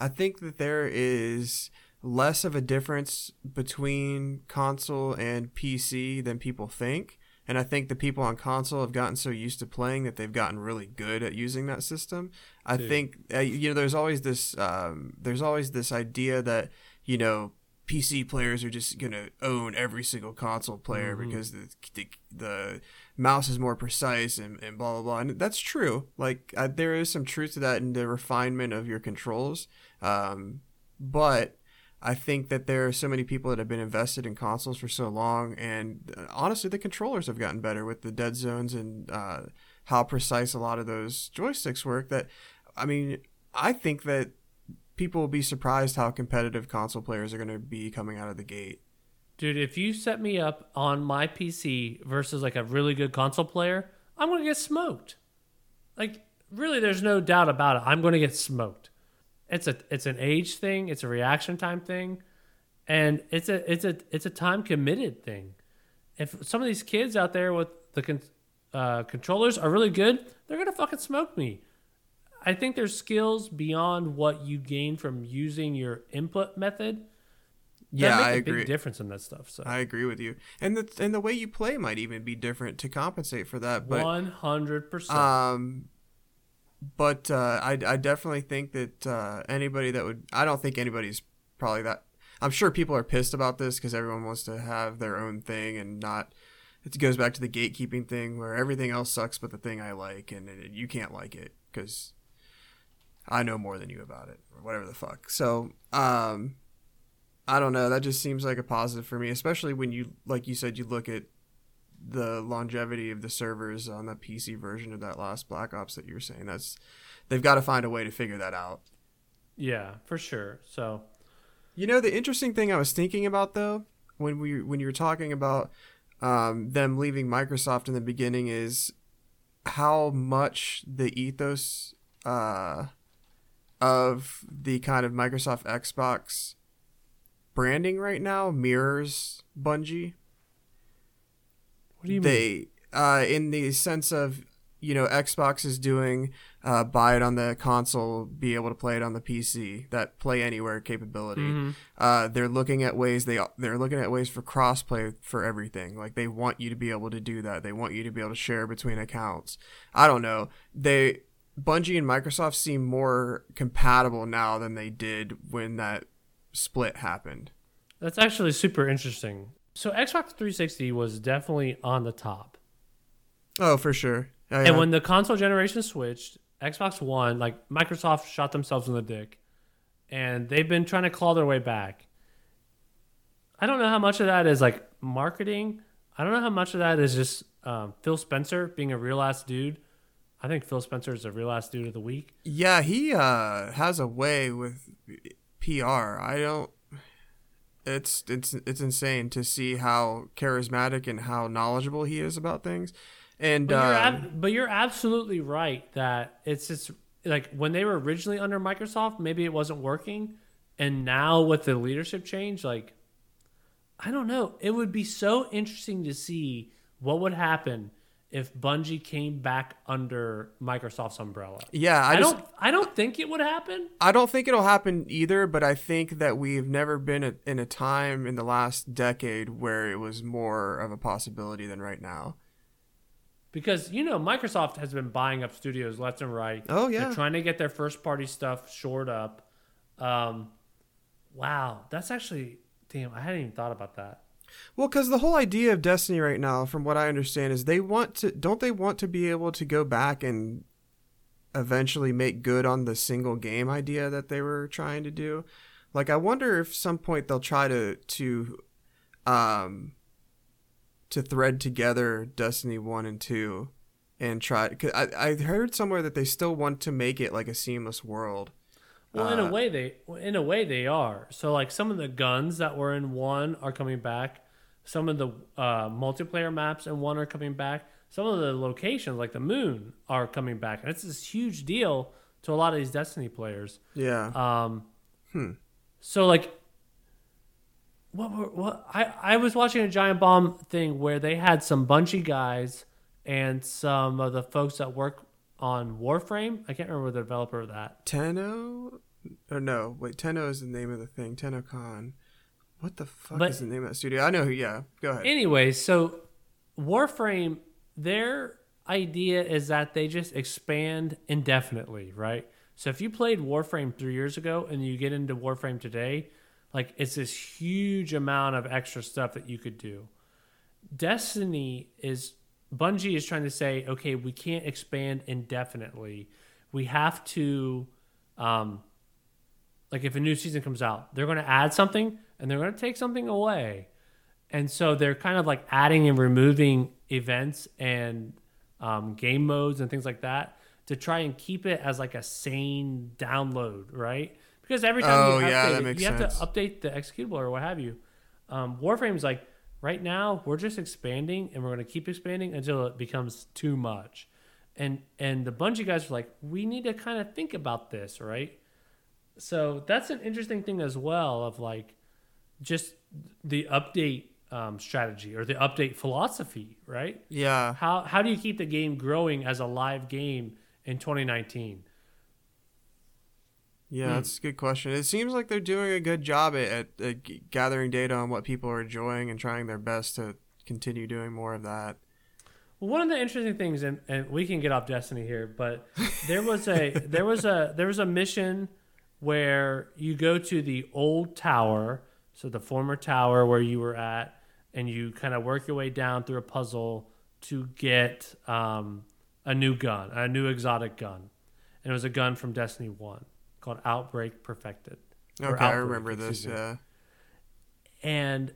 I think that there is less of a difference between console and PC than people think. And I think the people on console have gotten so used to playing that they've gotten really good at using that system. I Dude. think uh, you know there's always this um, there's always this idea that you know PC players are just gonna own every single console player Mhm. because the, the the mouse is more precise and, and blah blah blah and that's true like uh, there is some truth to that in the refinement of your controls um, but i think that there are so many people that have been invested in consoles for so long and uh, honestly the controllers have gotten better with the dead zones and uh, how precise a lot of those joysticks work that i mean i think that people will be surprised how competitive console players are going to be coming out of the gate Dude, if you set me up on my PC versus like a really good console player, I'm going to get smoked. Like really there's no doubt about it. I'm going to get smoked. It's a it's an age thing, it's a reaction time thing, and it's a it's a it's a time committed thing. If some of these kids out there with the con- uh, controllers are really good, they're going to fucking smoke me. I think there's skills beyond what you gain from using your input method. yeah make i a agree big difference in that stuff. So I agree with you, and the and the way you play might even be different to compensate for that. But One hundred percent. um, but uh, I I definitely think that uh, anybody that would I don't think anybody's probably that. I'm sure people are pissed about this because everyone wants to have their own thing and not. It goes back to the gatekeeping thing where everything else sucks but the thing I like, and it, you can't like it because I know more than you about it or whatever the fuck. So um, I don't know. That just seems like a positive for me, especially when you, like you said, you look at the longevity of the servers on the PC version of that last Black Ops that you were saying. That's they've got to find a way to figure that out. yeah, for sure. So You know, the interesting thing I was thinking about though, when we when you were talking about um, them leaving Microsoft in the beginning, is how much the ethos uh, of the kind of Microsoft Xbox branding right now mirrors Bungie. What do you mean? they uh, in the sense of you know Xbox is doing uh, buy it on the console, be able to play it on the PC. That play anywhere capability. Mhm. Uh, they're looking at ways they they're looking at ways for crossplay for everything. Like they want you to be able to do that. They want you to be able to share between accounts. I don't know. They Bungie and Microsoft seem more compatible now than they did when that split happened. That's actually super interesting. So Xbox 360 was definitely on the top. Oh, for sure. Oh, And when the console generation switched, Xbox One, like Microsoft shot themselves in the dick, and they've been trying to claw their way back. I don't know how much of that is like marketing. I don't know how much of that is just um, Phil Spencer being a real ass dude. I think Phil Spencer is a real ass dude of the week. Yeah, he uh, has a way with PR. I don't. It's it's it's insane to see how charismatic and how knowledgeable he is about things. And But you're, um, ab- but you're absolutely right that it's just like when they were originally under Microsoft, maybe it wasn't working, and now with the leadership change, like I don't know, it would be so interesting to see what would happen if Bungie came back under Microsoft's umbrella. yeah, I, I, just, don't, I don't think it would happen. I don't think it'll happen either, but I think that we've never been a, in a time in the last decade where it was more of a possibility than right now. Because you know Microsoft has been buying up studios left and right. Oh, yeah. they're trying to get their first party stuff shored up. Um, wow, that's actually damn. I hadn't even thought about that. Well, because the whole idea of Destiny right now, from what I understand, is they want to don't they want to be able to go back and eventually make good on the single game idea that they were trying to do. Like, I wonder if some point they'll try to to um to thread together Destiny one and two and try. Cause I I heard somewhere that they still want to make it like a seamless world. Well, in Uh, a way they in a way they are. So like some of the guns that were in one are coming back. Some of the uh, multiplayer maps in one are coming back. Some of the locations like the moon are coming back, and it's this huge deal to a lot of these Destiny players. Yeah. Um, Hmm. So like, what were what I I was watching a Giant Bomb thing where they had some Bungie guys and some of the folks that work on Warframe. I can't remember the developer of that. Tenno? Or no, wait, Tenno is the name of the thing. TennoCon. What the fuck But- is the name of that studio? I know who, yeah. Go ahead. Anyway, so Warframe, their idea is that they just expand indefinitely, right? So if you played Warframe three years ago and you get into Warframe today, like it's this huge amount of extra stuff that you could do. Destiny is Bungie is trying to say, okay, we can't expand indefinitely. We have to, um, like, if a new season comes out, they're going to add something and they're going to take something away. And so they're kind of like adding and removing events and um, game modes and things like that to try and keep it as like a sane download, right? Because every time Oh, you update yeah, makes you have to update the executable or what have you. Um, Warframe's like right now we're just expanding and we're going to keep expanding until it becomes too much. And and the Bungie guys are like, we need to kind of think about this, right? So that's an interesting thing as well of like just the update um, strategy or the update philosophy, right? yeah. How how do you keep the game growing as a live game in 2019? Yeah, Hmm. that's a good question. It seems like they're doing a good job at, at, at gathering data on what people are enjoying and trying their best to continue doing more of that. Well, one of the interesting things, and, and we can get off Destiny here, but there was a (laughs) there was a there was a mission where you go to the old tower, so the former tower where you were at, and you kind of work your way down through a puzzle to get um, a new gun, a new exotic gun, and it was a gun from Destiny One called Outbreak Perfected. Okay, I remember this. Yeah. And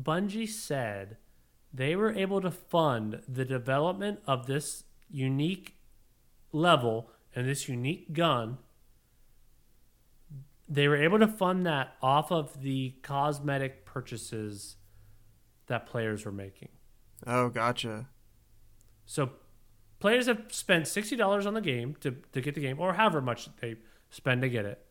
Bungie said they were able to fund the development of this unique level and this unique gun. They were able to fund that off of the cosmetic purchases that players were making. Oh, gotcha. So players have spent sixty dollars on the game to, to get the game, or however much they spend to get it,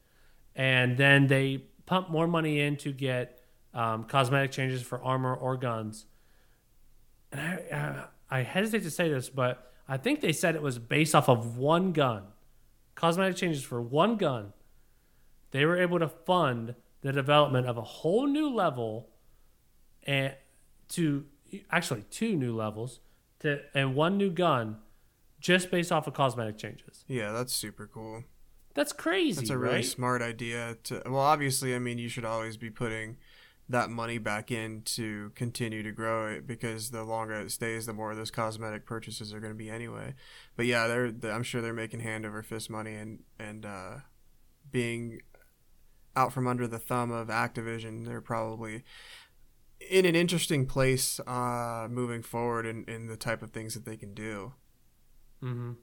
and then they pump more money in to get um, cosmetic changes for armor or guns. And I, uh, I hesitate to say this, but I think they said it was based off of one gun, cosmetic changes for one gun. They were able to fund the development of a whole new level, and to actually two new levels to and one new gun just based off of cosmetic changes. Yeah, that's super cool. That's crazy. That's a really right? smart idea. To well, obviously, I mean, you should always be putting that money back in to continue to grow it because the longer it stays, the more those cosmetic purchases are going to be anyway. But yeah, they're, they're I'm sure they're making hand over fist money and and uh, being out from under the thumb of Activision, they're probably in an interesting place uh, moving forward in, in the type of things that they can do. Mm-hmm.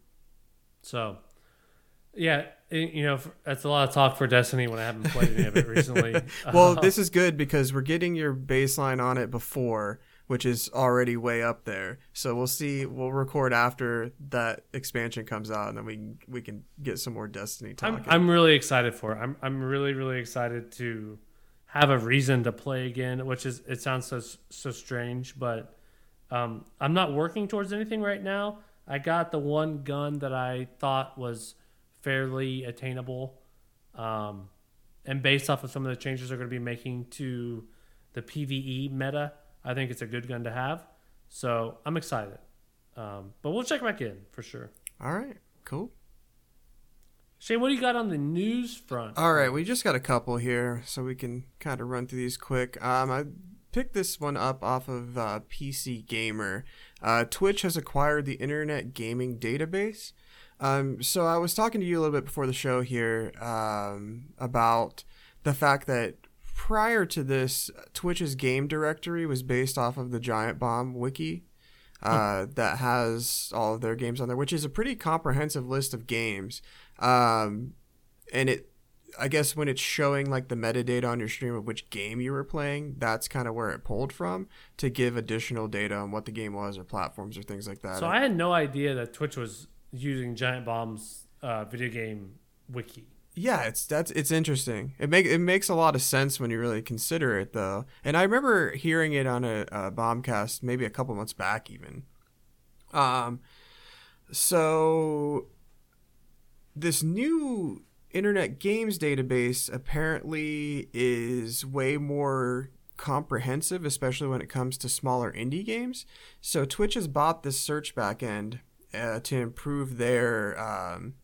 So, yeah, it, you know, that's a lot of talk for Destiny when I haven't played any of it recently. (laughs) (laughs) well, uh, this is good because we're getting your baseline on it before, which is already way up there. So we'll see. We'll record after that expansion comes out, and then we can, we can get some more Destiny talk. I'm, I'm really excited for it. I'm I'm really really excited to have a reason to play again, which is it sounds so so strange, but um, I'm not working towards anything right now. I got the one gun that I thought was fairly attainable, um, and based off of some of the changes they're going to be making to the PVE meta, I think it's a good gun to have. So I'm excited, um, but we'll check back in for sure. All right, cool. Shane, what do you got on the news front? All right, we just got a couple here, so we can kind of run through these quick. Um, I picked this one up off of uh, PC Gamer. Uh, Twitch has acquired the Internet Gaming Database. Um, so I was talking to you a little bit before the show here um, about the fact that prior to this, Twitch's game directory was based off of the Giant Bomb wiki. Uh, that has all of their games on there, which is a pretty comprehensive list of games. Um, and it, I guess when it's showing like the metadata on your stream of which game you were playing, that's kind of where it pulled from to give additional data on what the game was or platforms or things like that. So I had no idea that Twitch was using Giant Bomb's uh, video game wiki. Yeah, it's that's it's interesting. It make it makes a lot of sense when you really consider it, though. And I remember hearing it on a, a bombcast maybe a couple months back, even. Um, so this new internet games database apparently is way more comprehensive, especially when it comes to smaller indie games. So Twitch has bought this search backend uh, to improve their um,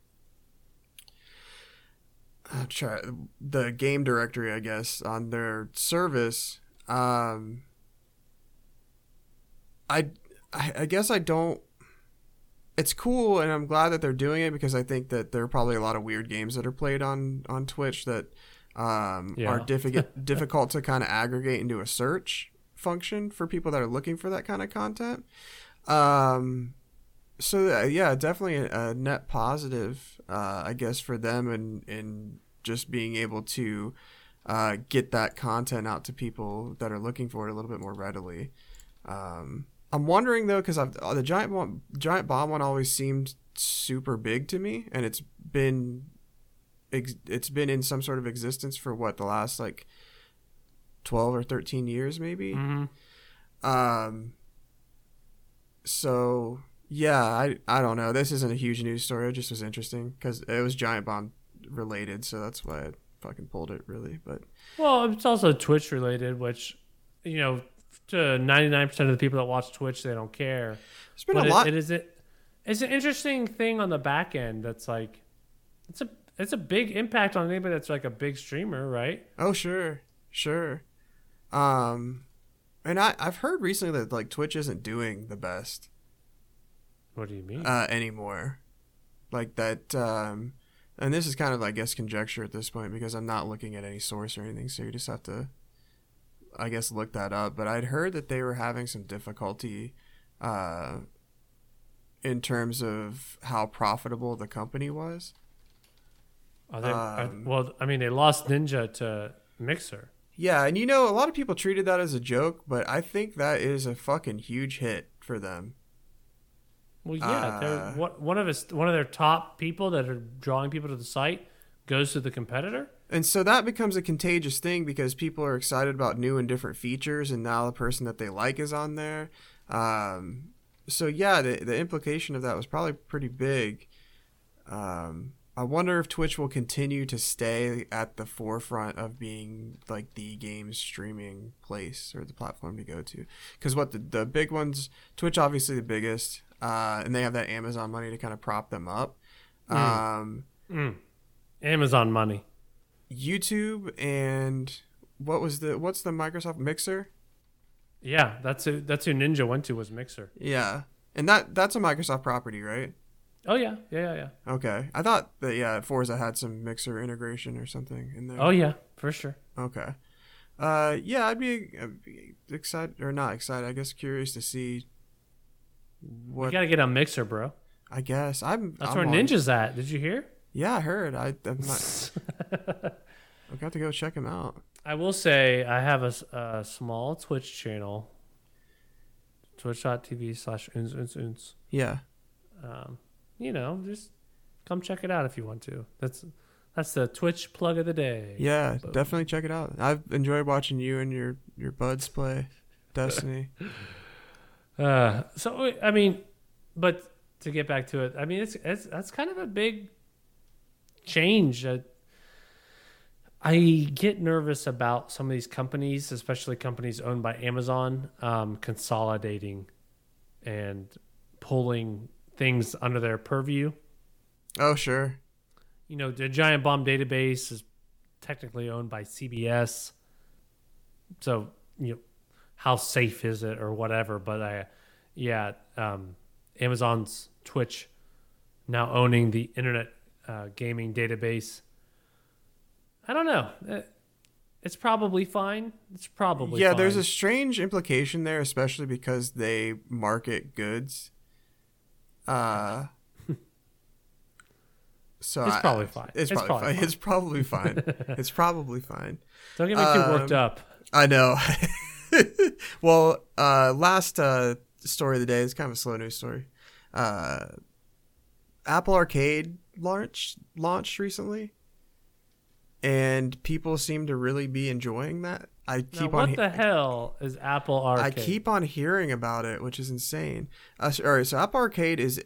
try the game directory, I guess, on their service. Um, I, I, I guess I don't it's cool and I'm glad that they're doing it because I think that there are probably a lot of weird games that are played on on Twitch that um, yeah. are difficult (laughs) difficult to kind of aggregate into a search function for people that are looking for that kind of content. Um, so uh, yeah, definitely a, a net positive, uh, I guess, for them and and just being able to uh, get that content out to people that are looking for it a little bit more readily. Um, I'm wondering though, because I've uh, the giant bomb, giant bomb one always seemed super big to me, and it's been it's been in some sort of existence for what the last like 12 or 13 years maybe mm-hmm. um so yeah i i don't know this isn't a huge news story it just was interesting because it was giant bomb related so that's why i fucking pulled it really but well it's also twitch related which you know to 99% of the people that watch Twitch, they don't care. There's been but a lot. It is it. It's an interesting thing on the back end. That's like, it's a it's a big impact on anybody that's like a big streamer, right? Oh sure, sure. Um, and I I've heard recently that like Twitch isn't doing the best. What do you mean? Uh, anymore, like that. Um, and this is kind of I guess conjecture at this point because I'm not looking at any source or anything, so you just have to I guess look that up, but I'd heard that they were having some difficulty uh, in terms of how profitable the company was. They, um, are, well, I mean, they lost Ninja to Mixer. Yeah, and you know, a lot of people treated that as a joke, but I think that is a fucking huge hit for them. Well, yeah, uh, they're, one of his one of their top people that are drawing people to the site goes to the competitor. And so that becomes a contagious thing because people are excited about new and different features, and now the person that they like is on there. Um, so yeah, the the implication of that was probably pretty big. Um, I wonder if Twitch will continue to stay at the forefront of being like the game streaming place or the platform to go to. Because what the the big ones, Twitch obviously the biggest, uh, and they have that Amazon money to kind of prop them up. Mm. Um, mm. Amazon money. YouTube and what was the what's the Microsoft Mixer? Yeah, that's who that's who Ninja went to was Mixer. Yeah, and that that's a Microsoft property, right? Oh yeah, yeah, yeah, yeah. Okay, I thought that yeah, Forza had some Mixer integration or something in there. Oh yeah, for sure. Okay. Uh, yeah, I'd be, I'd be excited or not excited. I guess curious to see what. got to get on Mixer, bro. I guess I'm. That's I'm where on- Ninja's at. Did you hear? Yeah, I heard. I I'm not. (laughs) I got to go check him out. I will say I have a small Twitch channel, twitch.tv slash uns uns uns. Yeah. Um, you know, just come check it out if you want to. That's that's the Twitch plug of the day. Yeah, Boom. definitely check it out. I've enjoyed watching you and your your buds play Destiny. (laughs) Uh, so I mean, but to get back to it, I mean, it's it's that's kind of a big change. Uh, I get nervous about some of these companies, especially companies owned by Amazon, um, consolidating and pulling things under their purview. oh sure. You know, the Giant Bomb database is technically owned by CBS, so you know how safe is it or whatever. But I, yeah, um, Amazon's Twitch now owning the Internet uh, Gaming database. I don't know. Eh, It's probably fine. It's probably yeah, there's a strange implication there, especially because they market goods. Uh. (laughs) So It's I- probably fine. It's, It's probably, probably fine. It's probably fine. (laughs) it's probably fine. Don't get me too worked um, up. I know. (laughs) (laughs) well, uh, last uh, story of the day is kind of a slow news story. Uh, Apple Arcade launched launched recently, and people seem to really be enjoying that. I Now, keep what on. he- the hell is Apple Arcade? I keep on hearing about it, which is insane. Uh, so, all right, so Apple Arcade is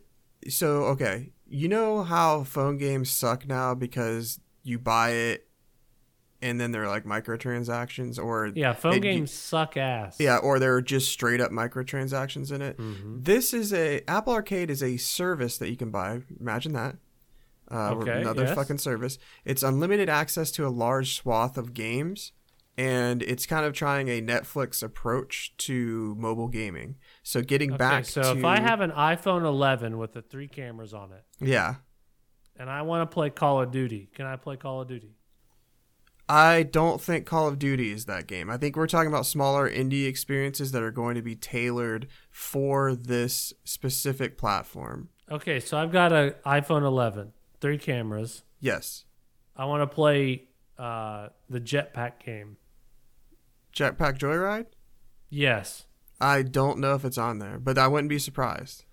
so okay. You know how phone games suck now because you buy it, and then they're like microtransactions, or Yeah, phone they- games suck ass. yeah, or they're just straight up microtransactions in it. Mhm. This is a Apple Arcade is a service that you can buy. Imagine that. Uh, Okay, another yes. fucking service. It's unlimited access to a large swath of games, and it's kind of trying a Netflix approach to mobile gaming. So getting Okay, back so to if I have an iPhone 11 with the three cameras on it, yeah, and I want to play Call of Duty, can I play Call of Duty? I don't think Call of Duty is that game. I think we're talking about smaller indie experiences that are going to be tailored for this specific platform. Okay, so I've got an iPhone 11, three cameras. Yes. I want to play uh, the Jetpack game. Jetpack Joyride? Yes. I don't know if it's on there, but I wouldn't be surprised.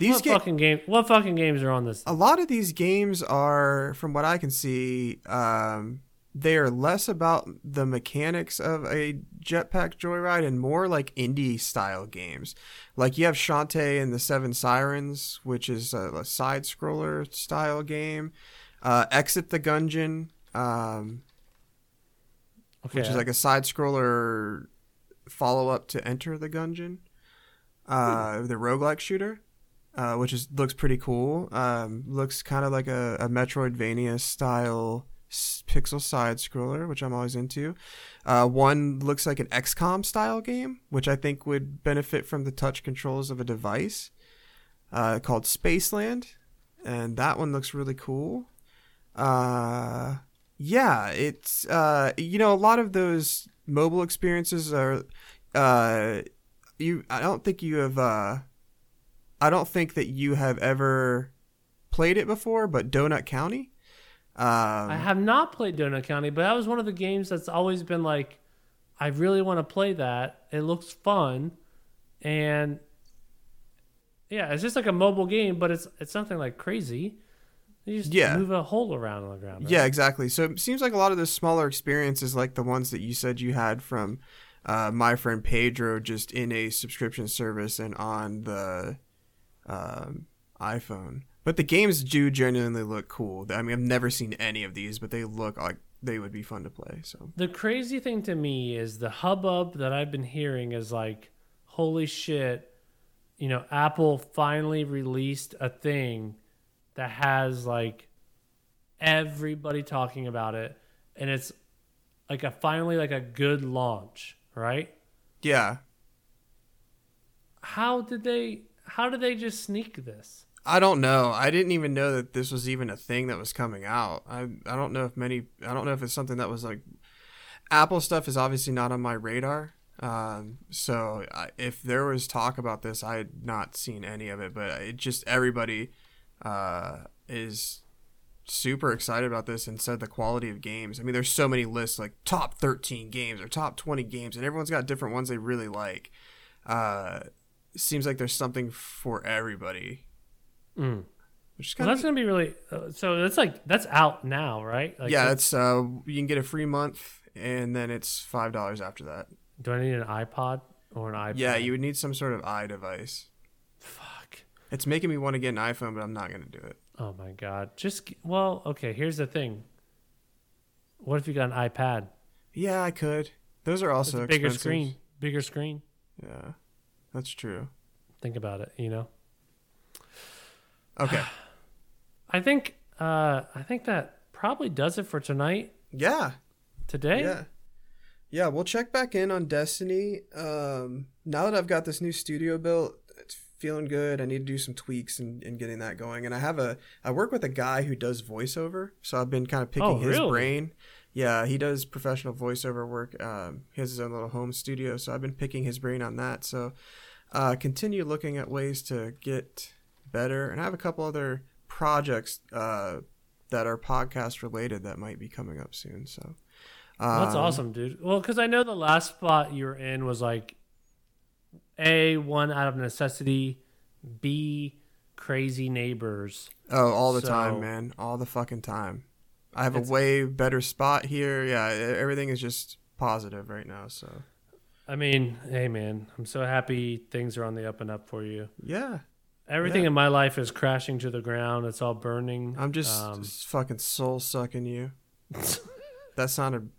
These what games, fucking game? What fucking games are on this? a lot of these games are, from what I can see, um, they are less about the mechanics of a jetpack joyride and more like indie style games. Like you have Shantae and the Seven Sirens, which is a, a side scroller style game. Uh, Exit the Gungeon, um, Okay, which is like a side scroller follow up to Enter the Gungeon. Uh, the roguelike shooter, uh, which is looks pretty cool. Um, looks kind of like a, a Metroidvania style pixel side scroller, which I'm always into. Uh, one looks like an XCOM style game, which I think would benefit from the touch controls of a device. Uh, called Spaceland, and that one looks really cool. Uh, yeah, it's uh, you know a lot of those mobile experiences are uh, you. I don't think you have. Uh, I don't think that you have ever played it before, but Donut County. Um, I have not played Donut County, but that was one of the games that's always been like, I really want to play that. It looks fun, and yeah, it's just like a mobile game, but it's it's something like crazy. You just Yeah. move a hole around on the ground. right? Yeah, exactly. So it seems like a lot of those smaller experiences, like the ones that you said you had from uh, my friend Pedro, just in a subscription service and on the um, iPhone. But the games do genuinely look cool. I mean, I've never seen any of these, but they look like they would be fun to play. So The crazy thing to me is the hubbub that I've been hearing is like, holy shit, you know, Apple finally released a thing that has like everybody talking about it and it's like a finally like a good launch, right? Yeah. How did they? How did they just sneak this? I don't know. I didn't even know that this was even a thing that was coming out. I I don't know if many. I don't know if it's something that was like. Apple stuff is obviously not on my radar. Um, so I, if there was talk about this, I had not seen any of it. But it just everybody uh, is super excited about this and said the quality of games. I mean, there's so many lists like top 13 games or top 20 games, and everyone's got different ones they really like. Uh, seems like there's something for everybody. Mm. Which is Well, that's gonna be really. Uh, so that's like that's out now, right? Like, yeah, it's uh, you can get a free month, and then it's five dollars after that. Do I need an iPod or an iPad? Yeah, you would need some sort of i device. Fuck. It's making me want to get an iPhone, but I'm not gonna do it. Oh my god. Just well, okay. Here's the thing. What if you got an iPad? Yeah, I could. Those are also bigger expensive. screen. Bigger screen. Yeah, that's true. Think about it. You know. Okay. (sighs) I think. Uh, I think that probably does it for tonight. yeah. Today. Yeah. Yeah, we'll check back in on Destiny. Um, now that I've got this new studio built, it's feeling good. I need to do some tweaks and, and getting that going. And I have a I work with a guy who does voiceover, so I've been kind of picking Oh, his really? brain. Yeah, he does professional voiceover work. Um, he has his own little home studio, so I've been picking his brain on that. So, uh, continue looking at ways to get better. And I have a couple other projects uh, that are podcast related that might be coming up soon. So. That's um, awesome, dude. Well, because I know the last spot you were in was like a one out of necessity, b crazy neighbors. Oh, all the So- time, man. All the fucking time. I have a way better spot here. Yeah, everything is just positive right now. So, I mean, hey man, I'm so happy things are on the up and up for you. yeah, Everything Yeah. in my life is crashing to the ground. It's all burning. I'm just, Um, just fucking soul sucking you. (laughs) that sounded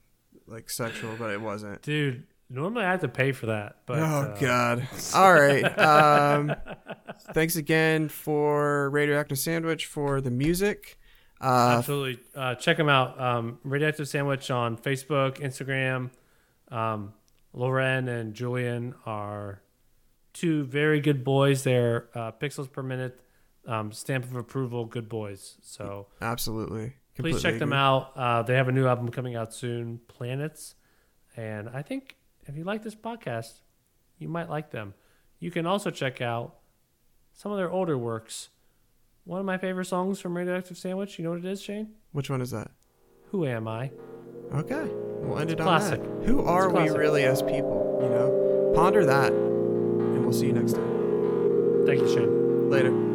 like sexual, but it wasn't. dude. Normally I have to pay for that, but oh uh, god. (laughs) All right. Um, thanks again for Radioactive Sandwich for the music. Uh, absolutely. Uh, check them out. Um, Radioactive Sandwich on Facebook, Instagram. Um, Loren and Julian are two very good boys. They're uh, pixels per minute, um, stamp of approval, good boys. So absolutely. please Completely check them out. Uh, they have a new album coming out soon, Planets. And I think if you like this podcast, you might like them. You can also check out some of their older works. One of my favorite songs from Radioactive Sandwich, you know what it is, Shane? Which one is that? Who Am I? Okay, we'll end it on classic. that. Who are we really as people? You know, ponder that, and we'll see you next time. Thank you, Shane. Later.